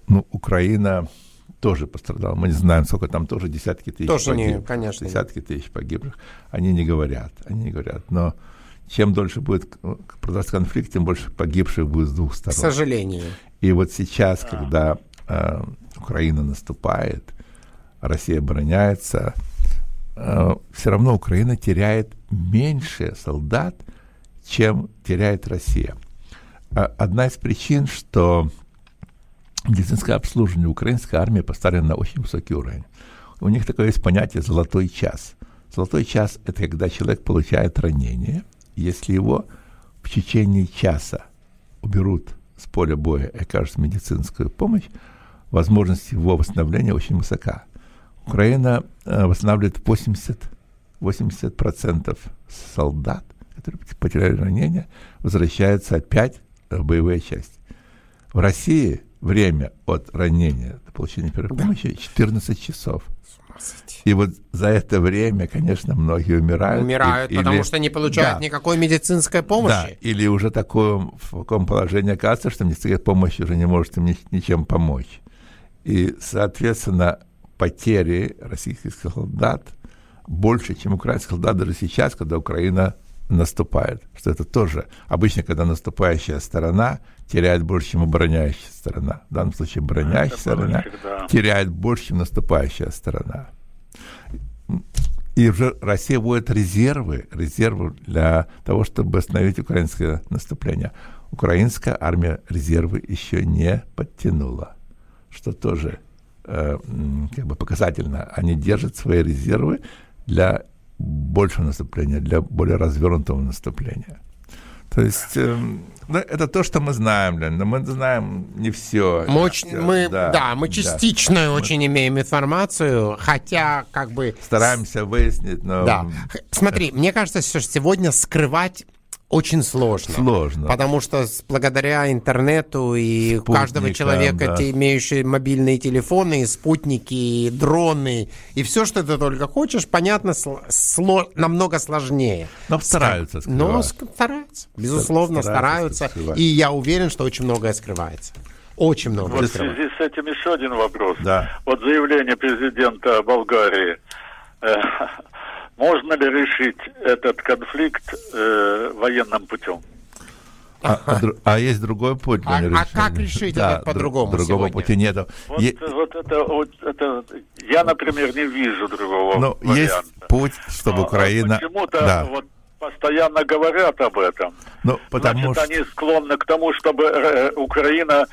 Speaker 2: Ну, Украина тоже пострадала. Мы не знаем, сколько там тоже десятки тысяч
Speaker 1: тоже погиб, не, конечно.
Speaker 2: Десятки тысяч погибших. Они не говорят, они не говорят. Но чем дольше будет продолжаться конфликт, тем больше погибших будет с двух сторон.
Speaker 1: К сожалению.
Speaker 2: И вот сейчас, когда э, Украина наступает, Россия обороняется, э, все равно Украина теряет меньше солдат, чем теряет Россия. А одна из причин, что медицинское обслуживание украинской армии поставлено на очень высокий уровень. У них такое есть понятие «золотой час». Золотой час – это когда человек получает ранение, если его в течение часа уберут с поля боя и окажут медицинскую помощь, возможность его восстановления очень высока. Украина э, восстанавливает 80, 80% солдат, которые потеряли ранения, возвращаются опять в боевые части. В России время от ранения до получения первой помощи 14 часов. И вот за это время, конечно, многие умирают.
Speaker 1: Умирают, и, потому или, что не получают да, никакой медицинской помощи. Да,
Speaker 2: или уже такое, в таком положении оказывается, что медицинская помощь уже не может им ни, ничем помочь. И, соответственно, потери российских солдат больше, чем украинских солдат даже сейчас, когда Украина наступает. Что это тоже обычно, когда наступающая сторона теряет больше, чем обороняющая сторона. В данном случае обороняющая сторона всегда. теряет больше, чем наступающая сторона. И уже Россия вводит резервы, резервы для того, чтобы остановить украинское наступление. Украинская армия резервы еще не подтянула, что тоже как бы показательно. Они держат свои резервы для большего наступления, для более развернутого наступления. То есть э, ну, это то, что мы знаем, Лен, но мы знаем не все.
Speaker 1: Мы, очень, мы да, да, мы частичную да. очень мы... имеем информацию, хотя как бы...
Speaker 2: Стараемся выяснить, но...
Speaker 1: Да. Смотри, мне кажется, что сегодня скрывать очень сложно.
Speaker 2: Сложно.
Speaker 1: Потому что благодаря интернету и у каждого человека, да. те, имеющие мобильные телефоны, и спутники, и дроны, и все, что ты только хочешь, понятно, сло, намного сложнее.
Speaker 2: Но стараются
Speaker 1: скрывать. Но стараются. Безусловно, стараются. стараются и я уверен, что очень многое скрывается. Очень много.
Speaker 3: Вот в связи с этим еще один вопрос. Да. Вот заявление президента Болгарии э, можно ли решить этот конфликт э, военным путем?
Speaker 2: А, а, а есть другой путь
Speaker 1: а, а как решить да, это по-другому
Speaker 2: Другого сегодня? пути нету.
Speaker 3: Вот, е... вот, это, вот это, я, например, не вижу другого
Speaker 2: Но
Speaker 3: варианта.
Speaker 2: есть путь, чтобы а, Украина...
Speaker 3: Почему-то да. вот постоянно говорят об этом.
Speaker 2: Ну, потому
Speaker 3: Значит, что... они склонны к тому, чтобы э, Украина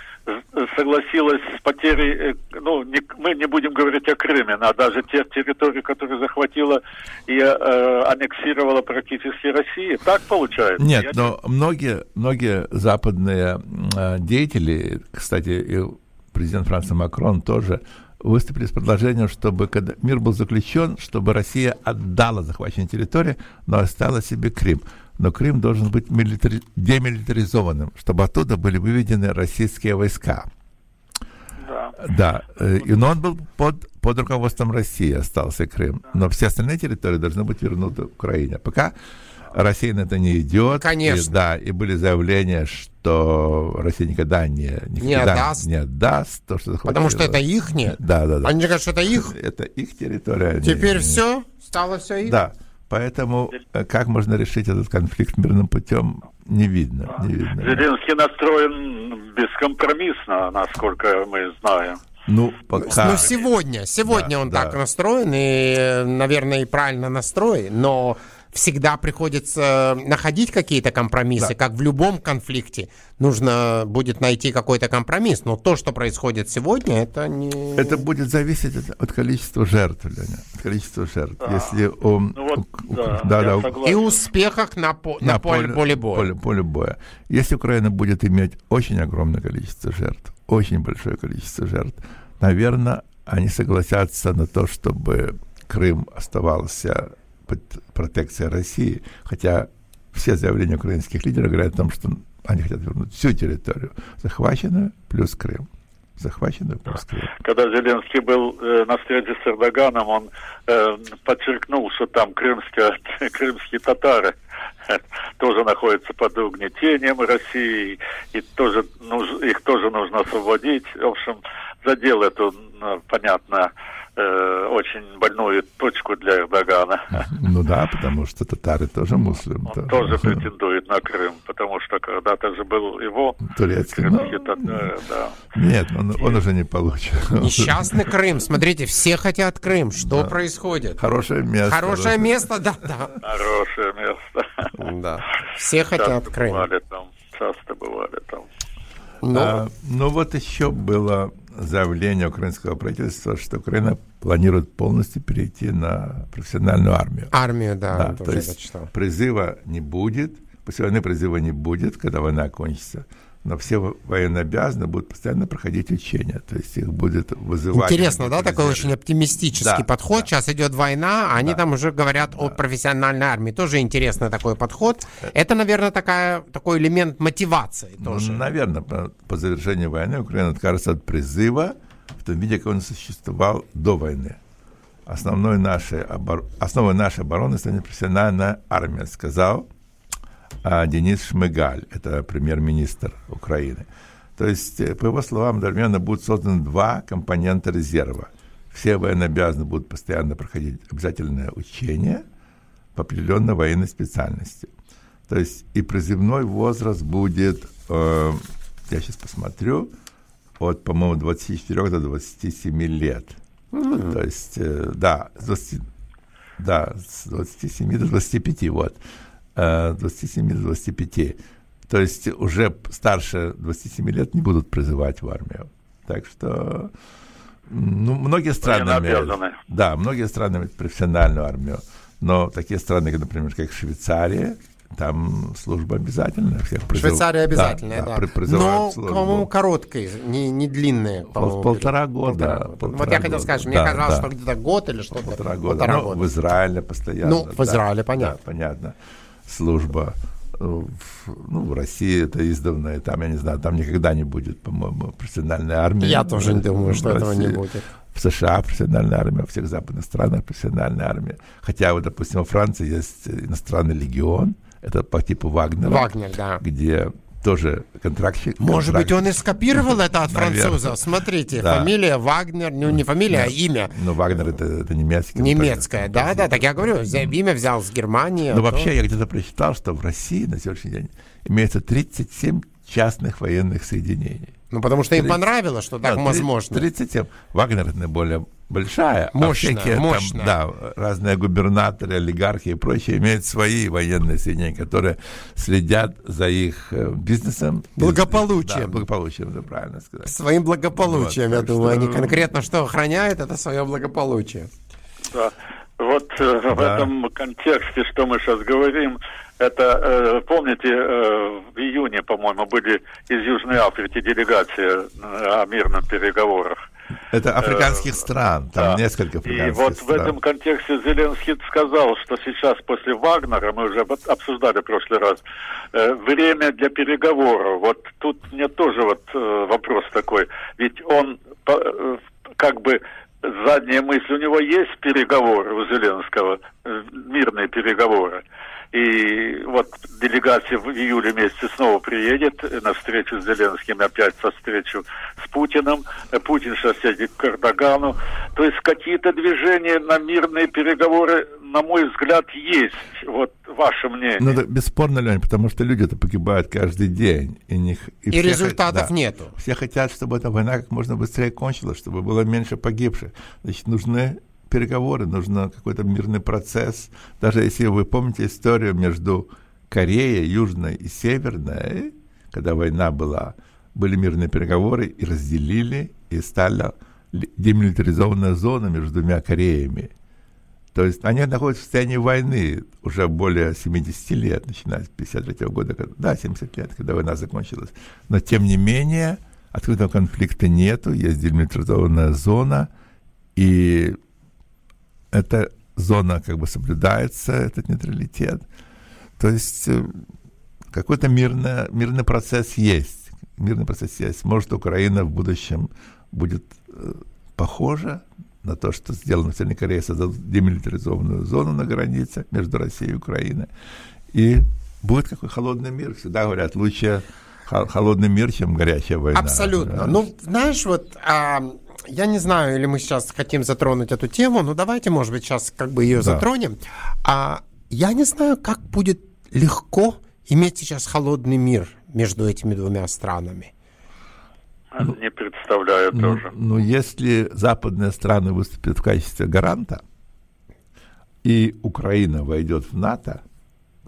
Speaker 3: согласилась с потерей, э, ну, не, мы не будем говорить о Крыме, а даже те территории, которые захватила и э, аннексировала практически Россия. Так получается?
Speaker 2: Нет, Я но многие, многие западные э, деятели, кстати, президент Франции Макрон тоже выступили с предложением, чтобы когда мир был заключен, чтобы Россия отдала захваченные территории, но оставила себе Крым. Но Крым должен быть милитари... демилитаризованным, чтобы оттуда были выведены российские войска.
Speaker 3: Да.
Speaker 2: Да, э, и но он был под, под руководством России, остался Крым. Но все остальные территории должны быть вернуты Украине. Пока Россия на это не идет.
Speaker 1: Конечно.
Speaker 2: И, да, и были заявления, что Россия никогда не, никогда
Speaker 1: Не отдаст.
Speaker 2: не отдаст то, что захватила.
Speaker 1: Потому что это их нет.
Speaker 2: Да, да, да.
Speaker 1: Они же говорят, что это их.
Speaker 2: Это их территория.
Speaker 1: Теперь
Speaker 2: они-
Speaker 1: все, стало все их.
Speaker 2: Да. Поэтому э, как можно решить этот конфликт мирным путем, не видно. Не видно.
Speaker 3: Зеленский настроен бескомпромиссно, насколько мы знаем.
Speaker 2: Ну, пока...
Speaker 1: Ну, сегодня, сегодня
Speaker 2: Да,
Speaker 1: он
Speaker 2: да.
Speaker 1: так настроен, и, э, наверное, и правильно настроен, но всегда приходится находить какие-то компромиссы,
Speaker 2: Да.
Speaker 1: как в любом конфликте. Нужно будет найти какой-то компромисс, но то, что происходит сегодня, это не...
Speaker 2: Это будет зависеть от, от количества жертв, Леня. От количества жертв. Если он...
Speaker 3: Ну вот,
Speaker 2: у-
Speaker 3: да,
Speaker 2: да, да,
Speaker 1: И успехах на, по- на поле, поле боя.
Speaker 2: поле- поле боя. Если Украина будет иметь очень огромное количество жертв, очень большое количество жертв, наверное, они согласятся на то, чтобы Крым оставался под протекцией России, хотя все заявления украинских лидеров говорят о том, что они хотят вернуть всю территорию, захваченную плюс Крым. Захваченную плюс Крым.
Speaker 3: Когда Зеленский был э, на встрече с Эрдоганом, он э, подчеркнул, что там крымские, крымские татары тоже находятся под угнетением России, и тоже нуж- их тоже нужно освободить. В общем, задел эту, ну, понятно, э, очень больную точку для Эрдогана.
Speaker 2: Ну да, потому что татары тоже муслим.
Speaker 3: Он тоже претендует на Крым, потому что когда-то же был его
Speaker 2: Турецкий. ну,
Speaker 3: да.
Speaker 2: Нет, он, он уже не получит.
Speaker 1: Несчастный Крым. Смотрите, все хотят Крым. Что происходит?
Speaker 2: Хорошее место.
Speaker 1: Хорошее место, да, да.
Speaker 3: Хорошее место.
Speaker 1: Да. Все хотят
Speaker 3: Часто
Speaker 1: Крым.
Speaker 3: бывали там, часто бывали там.
Speaker 1: Ну,
Speaker 2: А, ну вот еще было заявление украинского правительства, что Украина планирует полностью перейти на профессиональную армию.
Speaker 1: армию, да,
Speaker 2: Да, то есть призыва не будет, после войны призыва не будет, когда война кончится. Но все во- военнообязанные будут постоянно проходить учения, то есть их будет вызывать.
Speaker 1: Интересно, да, такой очень оптимистический
Speaker 2: Да,
Speaker 1: подход.
Speaker 2: да.
Speaker 1: Сейчас идет война, а они
Speaker 2: Да.
Speaker 1: там уже говорят о профессиональной армии. Тоже интересный такой подход. Это, наверное, такая, такой элемент мотивации тоже.
Speaker 2: Ну, наверное, по, по завершении войны Украина откажется от призыва в том виде, как он существовал до войны. Основной нашей обор... Основой нашей обороны станет профессиональная армия, сказал а, Денис Шмыгаль, это премьер-министр Украины. То есть, э, по его словам, одновременно будут созданы два компонента резерва. Все военнообязанные будут постоянно проходить обязательное учение по определенной военной специальности. То есть и призывной возраст будет, э, я сейчас посмотрю, от, по-моему, 24 до 27 лет. Ну, то есть, э, да, с 20 да, с 27 до 25, вот. Э, 27 до 25. То есть уже старше 27 лет не будут призывать в армию. Так что, ну, многие страны имеют, да, многие страны имеют профессиональную армию, но такие страны, как, например, как Швейцария, там служба обязательная. Всех призыв-
Speaker 1: Швейцария обязательная, да.
Speaker 2: при- призывают
Speaker 1: Но,
Speaker 2: службу.
Speaker 1: по-моему, короткой, не, не длинная. по-моему,
Speaker 2: полтора года,
Speaker 1: полтора года.
Speaker 2: полтора
Speaker 1: вот я хотел сказать, мне
Speaker 2: Да,
Speaker 1: казалось,
Speaker 2: да.
Speaker 1: что где-то год или что-то.
Speaker 2: Полтора года.
Speaker 1: Полтора
Speaker 2: Ну,
Speaker 1: года.
Speaker 2: в Израиле постоянно.
Speaker 1: Ну, в Израиле, понятно.
Speaker 2: Да, понятно. Служба. э, в- Ну, в России это издавна, и там, я не знаю, там никогда не будет, по-моему, профессиональной армии.
Speaker 1: Я тоже
Speaker 2: В-
Speaker 1: думаю, что этого не будет.
Speaker 2: В США профессиональная армия, во всех западных странах профессиональная армия. Хотя, вот, допустим, во Франции есть иностранный легион, это по типу Вагнера.
Speaker 1: Вагнер, да.
Speaker 2: Где тоже контрактщик.
Speaker 1: Может быть, он и скопировал это от
Speaker 2: Наверное.
Speaker 1: французов. Смотрите,
Speaker 2: Да.
Speaker 1: фамилия Вагнер, ну не фамилия, а имя.
Speaker 2: Ну, Вагнер это, это немецкий.
Speaker 1: Немецкое, да, да, так я говорю, имя взял с Германии. а
Speaker 2: Но
Speaker 1: то-
Speaker 2: вообще я где-то прочитал, что в России на сегодняшний день имеется 37 частных военных соединений.
Speaker 1: Ну, потому что им
Speaker 2: 30.
Speaker 1: понравилось, что так
Speaker 2: Да,
Speaker 1: возможно.
Speaker 2: 37. Вагнер это наиболее большая. а
Speaker 1: Мощная,
Speaker 2: там,
Speaker 1: мощная.
Speaker 2: да, разные губернаторы, олигархи и прочие имеют свои военные соединения, которые следят за их э, бизнесом.
Speaker 1: Благополучием.
Speaker 2: Да, благополучием, это правильно сказать.
Speaker 1: Своим благополучием,
Speaker 2: Вот,
Speaker 1: я думаю,
Speaker 2: что-
Speaker 1: они конкретно что охраняют, это свое благополучие.
Speaker 3: Да. Вот э, в
Speaker 2: Да.
Speaker 3: этом контексте, что мы сейчас говорим, Это, э, помните, э, в июне, по-моему, были из Южной Африки делегации о мирных переговорах.
Speaker 2: Это африканских стран, там да. несколько африканских
Speaker 3: И вот
Speaker 2: стран.
Speaker 3: в этом контексте Зеленский сказал, что сейчас после Вагнера, мы уже обсуждали в прошлый раз, э, время для переговоров. Вот тут мне тоже вот э, вопрос такой. Ведь он э, как бы задняя мысль, у него есть переговоры у Зеленского, э, мирные переговоры. И вот делегация в июле месяце снова приедет на встречу с Зеленским, опять со встречу с Путиным. Путин сейчас едет к Эрдогану. То есть какие-то движения на мирные переговоры, на мой взгляд, есть. Вот ваше мнение.
Speaker 2: Ну, это бесспорно, Лень, потому что люди-то погибают каждый день. И, них,
Speaker 1: и, и результатов да, нету.
Speaker 2: Все хотят, чтобы эта война как можно быстрее кончилась, чтобы было меньше погибших. Значит, нужны переговоры, нужно какой-то мирный процесс. Даже если вы помните историю между Кореей, Южной и Северной, когда война была, были мирные переговоры и разделили, и стала демилитаризованная зона между двумя Кореями. То есть они находятся в состоянии войны уже более 70 лет, начиная с 53 года, да, 70 лет, когда война закончилась. Но тем не менее, открытого конфликта нету, есть демилитаризованная зона, и эта зона как бы соблюдается, этот нейтралитет. То есть э, какой-то мирный, мирный процесс есть. Мирный процесс есть. Может, Украина в будущем будет э, похожа на то, что сделано в Северной Корее, создадут демилитаризованную зону на границе между Россией и Украиной. И будет какой холодный мир. Всегда говорят, лучше холодный мир, чем горячая война.
Speaker 1: Абсолютно. Да. Ну, знаешь, вот а, я не знаю, или мы сейчас хотим затронуть эту тему, но давайте, может быть, сейчас как бы ее да. затронем. А я не знаю, как будет легко иметь сейчас холодный мир между этими двумя странами.
Speaker 3: Ну, не представляю ну, тоже.
Speaker 2: Ну, если западные страны выступят в качестве гаранта, и Украина войдет в НАТО,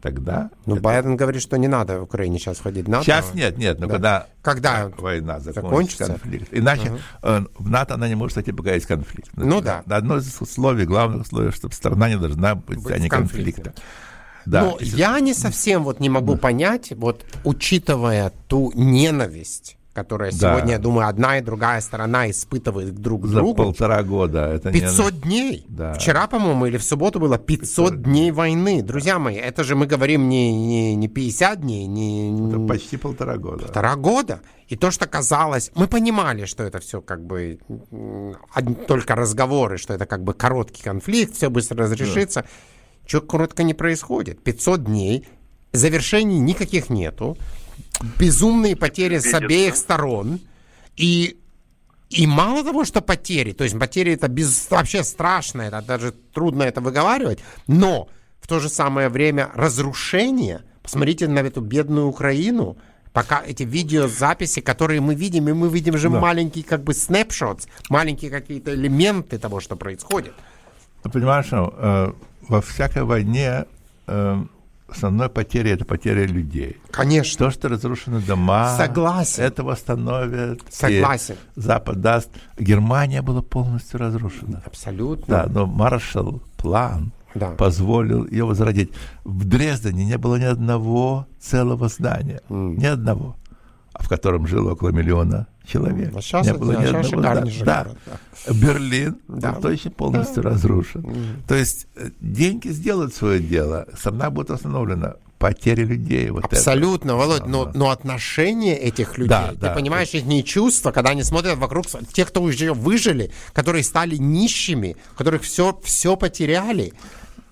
Speaker 2: тогда...
Speaker 1: Ну, это... Байден говорит, что не надо в Украине сейчас входить в НАТО.
Speaker 2: Сейчас нет, нет, но да. когда,
Speaker 1: когда
Speaker 2: война закончится, закончится, конфликт. Иначе uh в НАТО она не может войти, пока есть конфликт.
Speaker 1: Ну да.
Speaker 2: да. Одно из условий, главных условий, чтобы страна не должна быть, быть в конфликта.
Speaker 1: Да. Но я не совсем вот не могу понять, вот учитывая ту ненависть, которая да. сегодня, я думаю, одна и другая сторона испытывает друг
Speaker 2: За другу. полтора года. Это
Speaker 1: 500 не... дней. Да. Вчера, по-моему, или в субботу было 500, 500 дней войны. Друзья мои, это же мы говорим не, не, не 50 дней, не...
Speaker 2: Это почти полтора года.
Speaker 1: Полтора года. И то, что казалось, мы понимали, что это все как бы только разговоры, что это как бы короткий конфликт, все быстро разрешится. Да. Чего коротко не происходит. 500 дней, завершений никаких нету безумные потери с обеих сторон. И, и мало того, что потери, то есть потери это без, вообще страшно, это даже трудно это выговаривать, но в то же самое время разрушение, посмотрите на эту бедную Украину, пока эти видеозаписи, которые мы видим, и мы видим же да. маленькие как бы снапшотс, маленькие какие-то элементы того, что происходит.
Speaker 2: Ну, понимаешь, э, во всякой войне э, основной потеря это потеря людей.
Speaker 1: Конечно.
Speaker 2: То, что разрушены дома.
Speaker 1: Согласен.
Speaker 2: Это восстановит.
Speaker 1: Согласен.
Speaker 2: Запад даст. Германия была полностью разрушена.
Speaker 1: Абсолютно.
Speaker 2: Да, но Маршалл план да. позволил ее возродить. В Дрездене не было ни одного целого здания. Mm. Ни одного. В котором жило около миллиона человек. А сейчас не было ни одного да, да. да. Берлин да. точно полностью да. разрушен. Mm. То есть э, деньги сделают свое дело, страна будет восстановлена. Потери людей. Вот
Speaker 1: Абсолютно, это. Володь, но, но отношения этих людей, да, ты да, понимаешь, их не чувства, когда они смотрят вокруг, тех, кто уже выжили, которые стали нищими, которых все, все потеряли,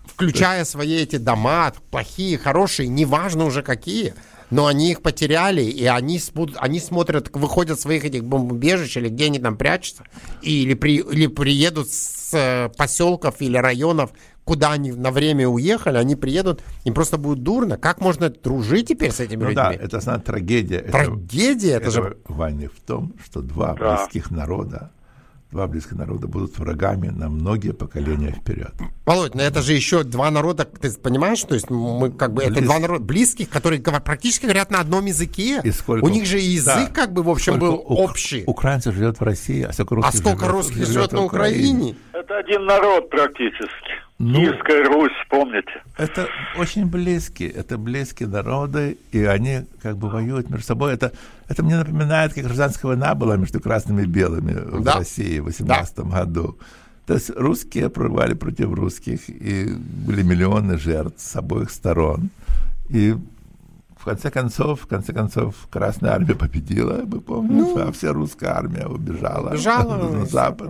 Speaker 1: включая свои эти дома, плохие, хорошие, неважно уже какие – но они их потеряли, и они, они смотрят, выходят с своих этих бомбоубежищ, или где они там прячутся, или, при, или приедут с э, поселков или районов, куда они на время уехали, они приедут, им просто будет дурно. Как можно дружить теперь с этими ну, людьми?
Speaker 2: Да, это основная трагедия.
Speaker 1: Трагедия, это, это же...
Speaker 2: Ваня, в том, что два да. близких народа два близких народа будут врагами на многие поколения вперед.
Speaker 1: Володь, но это же еще два народа, ты понимаешь, то есть мы как бы Близ... это два народа близких, которые практически говорят на одном языке. И сколько... У них же язык да. как бы в общем сколько был у... общий.
Speaker 2: Украинцев живет в России, а сколько
Speaker 1: русских, а сколько живет, русских живет, живет на Украине?
Speaker 3: Это один народ практически. Ну, Киевская Русь, помните?
Speaker 2: это очень близкие, это близкие народы, и они как бы воюют между собой. Это, это мне напоминает, как гражданская война была между красными и белыми да. в России в 18 да. году. То есть русские прорывали против русских, и были миллионы жертв с обоих сторон. И в конце концов, в конце концов, Красная Армия победила, мы помним, ну, а вся русская армия убежала, убежала на запад.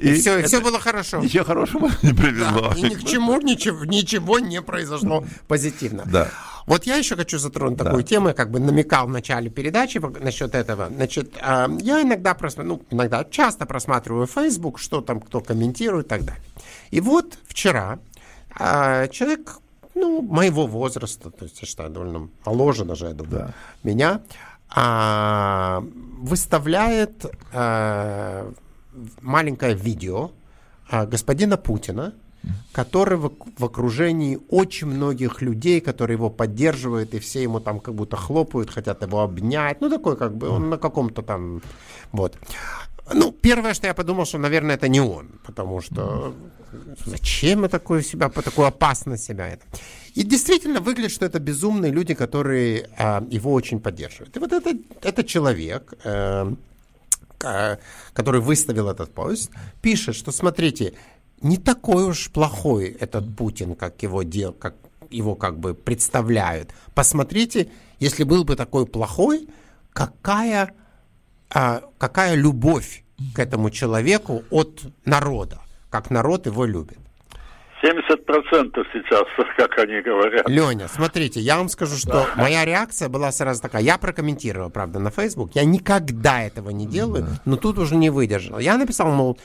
Speaker 1: И, и все, и все было хорошо.
Speaker 2: Ничего хорошего не привело.
Speaker 1: Да, и ни к чему ничего, ничего не произошло позитивно.
Speaker 2: Да.
Speaker 1: Вот я еще хочу затронуть да. такую тему, я как бы намекал в начале передачи насчет этого. Значит, а, я иногда просматриваю, ну, иногда часто просматриваю Facebook, что там кто комментирует и так далее. И вот вчера а, человек ну, моего возраста, то есть, я считаю, довольно моложе даже, я думаю, да. меня, а, выставляет маленькое видео а, господина Путина, который в, в окружении очень многих людей, которые его поддерживают, и все ему там как будто хлопают, хотят его обнять. Ну, такой как бы, он на каком-то там... Вот. Ну, первое, что я подумал, что, наверное, это не он, потому что зачем я такое себя, по такую опасность себя это. И действительно выглядит, что это безумные люди, которые э, его очень поддерживают. И вот это, это человек, э, который выставил этот пост, пишет, что смотрите, не такой уж плохой этот Путин, как его дел, как его как бы представляют. Посмотрите, если был бы такой плохой, какая, а, какая любовь к этому человеку от народа, как народ его любит.
Speaker 3: 70% сейчас, как они говорят.
Speaker 1: Леня, смотрите, я вам скажу, что да. моя реакция была сразу такая. Я прокомментировал, правда, на Facebook. Я никогда этого не делаю, да. но тут уже не выдержал. Я написал, мол,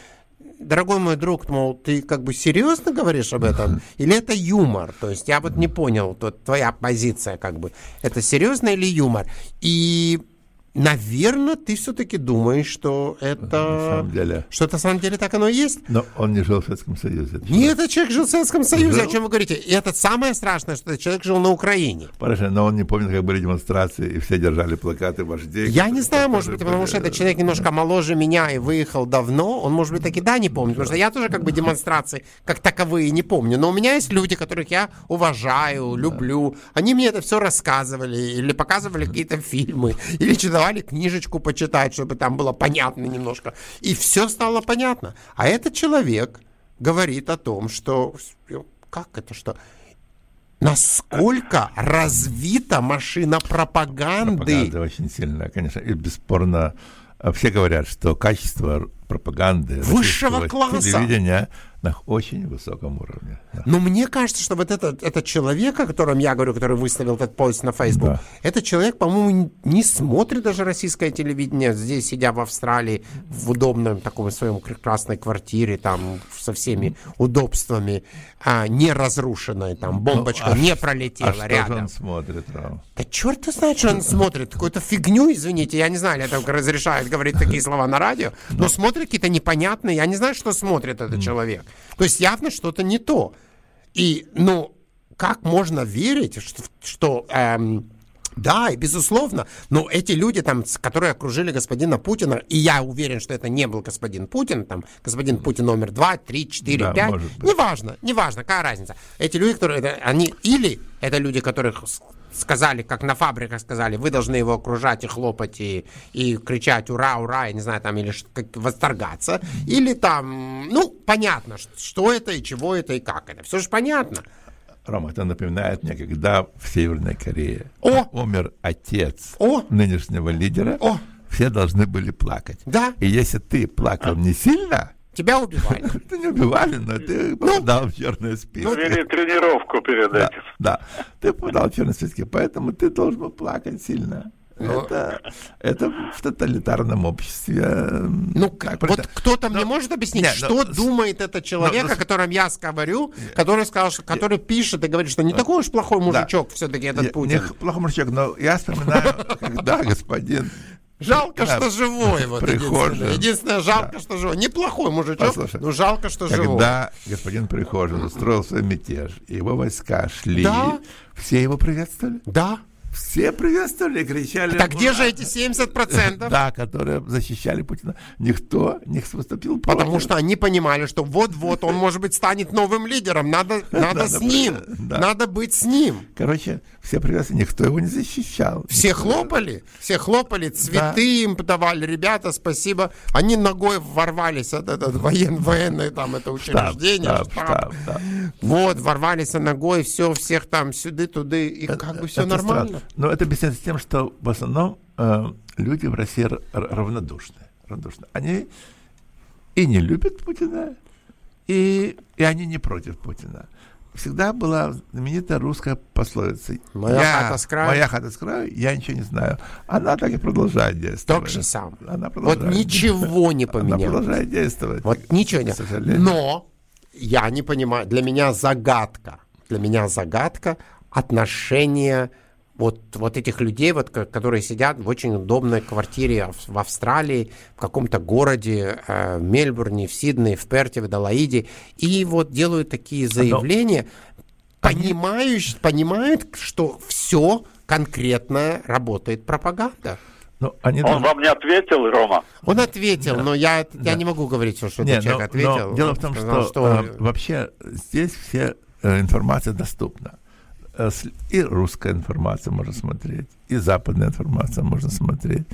Speaker 1: дорогой мой друг, мол, ты как бы серьезно говоришь об этом? Или это юмор? То есть я вот не понял, то, твоя позиция как бы. Это серьезно или юмор? И Наверное, ты все-таки думаешь, что это... На самом деле. Что это на самом деле так оно и есть?
Speaker 2: Но он не жил в Советском Союзе.
Speaker 1: Нет, этот человек жил в Советском Союзе, жил? о чем вы говорите. И это самое страшное, что этот человек жил на Украине.
Speaker 2: Хорошо, но он не помнит, как были демонстрации, и все держали плакаты вождей.
Speaker 1: Я не знаю, может быть, потому что этот человек немножко моложе меня и выехал давно. Он, может быть, таки да, не помнит. Потому что я тоже как бы демонстрации как таковые не помню. Но у меня есть люди, которых я уважаю, люблю. Они мне это все рассказывали или показывали какие-то фильмы, или читали давали книжечку почитать, чтобы там было понятно немножко. И все стало понятно. А этот человек говорит о том, что... Как это что? Насколько развита машина пропаганды.
Speaker 2: Пропаганда очень сильная, конечно. И бесспорно, все говорят, что качество пропаганды
Speaker 1: высшего класса
Speaker 2: телевидения на очень высоком уровне.
Speaker 1: Да. Но мне кажется, что вот этот, этот человек, о котором я говорю, который выставил этот пост на Facebook, да. этот человек, по-моему, не смотрит даже российское телевидение, здесь сидя в Австралии, в удобном таком своем прекрасной квартире, там, со всеми удобствами, а, не разрушенной, там, ну, бомбочка ну, а не пролетела
Speaker 2: а
Speaker 1: рядом.
Speaker 2: Что он смотрит, Ром?
Speaker 1: Да черт знает, что он смотрит. Какую-то фигню, извините, я не знаю, это разрешает говорить такие слова на радио, но смотрит какие-то непонятные, я не знаю, что смотрит этот человек. То есть явно что-то не то. И, ну, как можно верить, что, что эм, да, и безусловно, но эти люди, там, которые окружили господина Путина, и я уверен, что это не был господин Путин, там, господин Путин номер два, три, четыре, да, пять, неважно, неважно, какая разница. Эти люди, которые, они, или это люди, которых сказали, как на фабриках сказали, вы должны его окружать и хлопать, и, и кричать «Ура, ура!» я не знаю, там, или как, восторгаться. Или там, ну, понятно, что это, и чего это, и как это. Все же понятно.
Speaker 2: Рома, это напоминает мне, когда в Северной Корее О! умер отец О! нынешнего лидера, О! все должны были плакать.
Speaker 1: Да.
Speaker 2: И если ты плакал не сильно,
Speaker 1: Тебя убивали.
Speaker 2: Ты не убивали, но ты попадал в черные списки. Ну,
Speaker 3: вели тренировку перед этим.
Speaker 2: Да, ты попадал в черные списки, поэтому ты должен был плакать сильно. Это, это в тоталитарном обществе.
Speaker 1: Ну, как, вот кто-то мне может объяснить, нет, что но, думает этот человек, но, о котором я говорю, который сказал, что, который пишет и говорит, что не такой уж плохой мужичок да, все-таки этот Путин.
Speaker 2: Не плохой мужичок, но я вспоминаю, когда господин
Speaker 1: Жалко, что живой. Вот Единственное. единственное, жалко, что живой. Неплохой мужичок, Послушай, но жалко, что
Speaker 2: когда
Speaker 1: живой.
Speaker 2: Когда господин Прихожин устроил свой мятеж, его войска шли, да. все его приветствовали?
Speaker 1: Да.
Speaker 2: все приветствовали, кричали.
Speaker 1: Так где же эти 70%?
Speaker 2: Да, которые защищали Путина. Никто не выступил
Speaker 1: против. Потому что они понимали, что вот-вот он, может быть, станет новым лидером. Надо, надо с ним. Надо быть с ним.
Speaker 2: Короче, все приветствовали, никто его не защищал.
Speaker 1: Все хлопали, все хлопали, цветы им подавали. Ребята, спасибо. Они ногой ворвались от этого воен, военное там это учреждение. Штаб, штаб, штаб. штаб. Вот, ворвались ногой, все, всех там сюда-туда, и как бы все нормально.
Speaker 2: Но это объясняется тем, что в основном э, люди в России равнодушны, равнодушны. Они и не любят Путина, и, и они не против Путина. Всегда была знаменитая русская пословица.
Speaker 1: Моя я, хата с краю.
Speaker 2: Моя хата с краю, я ничего не знаю. Она так и продолжает действовать.
Speaker 1: Так же сам. Она продолжает. Вот ничего не поменялось.
Speaker 2: Она продолжает действовать.
Speaker 1: Вот ничего не. Но я не понимаю, для меня загадка, для меня загадка отношения вот, вот этих людей, вот, которые сидят в очень удобной квартире в Австралии, в каком-то городе, э, в Мельбурне, в Сиднее, в Перте, в Далаиде, и вот делают такие заявления, Но... понимаешь, понимают, что все конкретно работает пропаганда.
Speaker 3: Но они Он должны... вам не ответил, Рома?
Speaker 1: Он ответил, да. но я, да. я не могу говорить, что, что этот человек но, ответил.
Speaker 2: Но дело в том, сказал, что, что... Э, вообще здесь вся э, информация доступна. Э, и русская информация можно смотреть, и западная информация можно смотреть.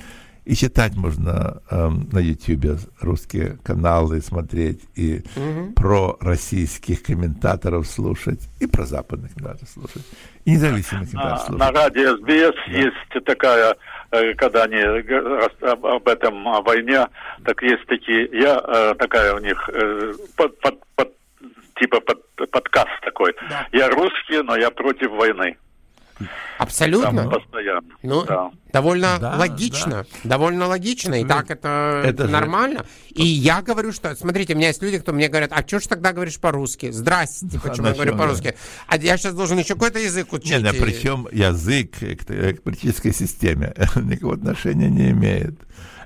Speaker 2: И читать можно э, на YouTube русские каналы смотреть, и угу. про российских комментаторов слушать, и про западных комментаторов слушать, и независимых комментаторов
Speaker 3: слушать. На радио СБС да. есть такая, э, когда они об этом, о войне, так есть такие, я э, такая у них под, под, под типа под, подкаст такой. Да. Я русский, но я против войны.
Speaker 1: Абсолютно.
Speaker 3: Там постоянно.
Speaker 1: Ну, да. довольно да, логично. Да. Довольно логично. И так это, это нормально. Же... И я говорю, что, смотрите, у меня есть люди, кто мне говорят, а что ж тогда говоришь по-русски? Здрасте, почему я говорю по-русски? А я сейчас должен еще какой-то язык учить.
Speaker 2: Нет, причем язык к, к политической системе никакого отношения не имеет.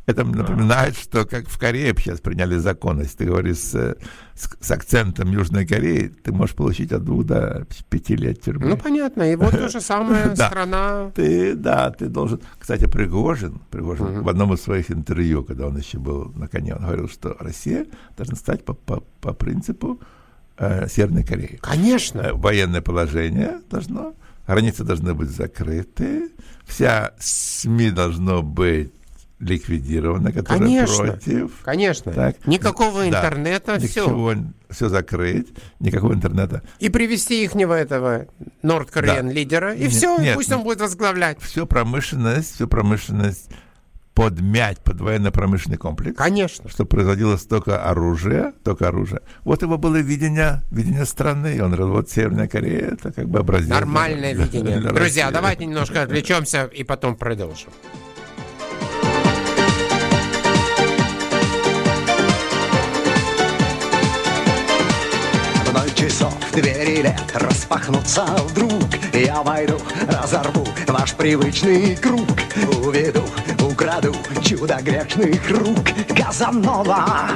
Speaker 2: Это напоминает, что как в Корее сейчас приняли закон, если ты говоришь с, с, с акцентом Южной Кореи, ты можешь получить от двух до пяти лет тюрьмы.
Speaker 1: Ну, понятно. И вот то же самое страна.
Speaker 2: Ты, да, ты должен... Кстати, Пригожин, Пригожин в одном из своих интервью, когда он еще был на коне, он говорил, что Россия должна стать по, по, по принципу э, Северной Кореи.
Speaker 1: Конечно.
Speaker 2: Э, военное положение должно, границы должны быть закрыты, вся СМИ должно быть ликвидировано, которые
Speaker 1: конечно,
Speaker 2: против.
Speaker 1: Конечно. Так, Никакого интернета,
Speaker 2: да, все. Ничего, все закрыть, никакого интернета.
Speaker 1: И привести ихнего этого Норд-Кореен да. лидера, и нет, все, нет, пусть он будет возглавлять.
Speaker 2: Всю промышленность, всю промышленность подмять под военно-промышленный комплекс.
Speaker 1: Конечно.
Speaker 2: Что производилось только оружие, только оружие. Вот его было видение, видение страны. Он говорил, вот Северная Корея, это как бы образец.
Speaker 1: Нормальное для, видение. Для Друзья, давайте немножко отвлечемся и потом продолжим.
Speaker 5: Двери лет распахнутся вдруг. Я войду, разорву ваш привычный круг. Уведу, украду чудо грешных рук. Казанова!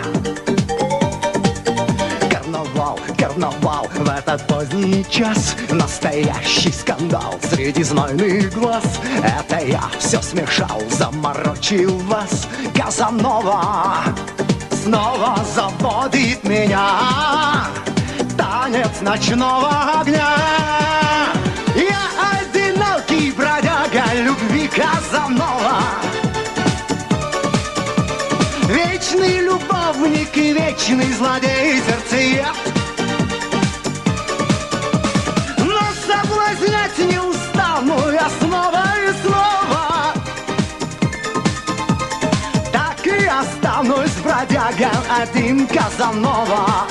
Speaker 5: Карнавал, карнавал в этот поздний час. Настоящий скандал среди знойных глаз. Это я все смешал, заморочил вас. Казанова снова заводит меня танец ночного огня. Я одинокий бродяга любви Казанова. Вечный любовник и вечный злодей сердцеед. Но соблазнять не устану я снова и снова. Так и останусь бродяга один Казанова.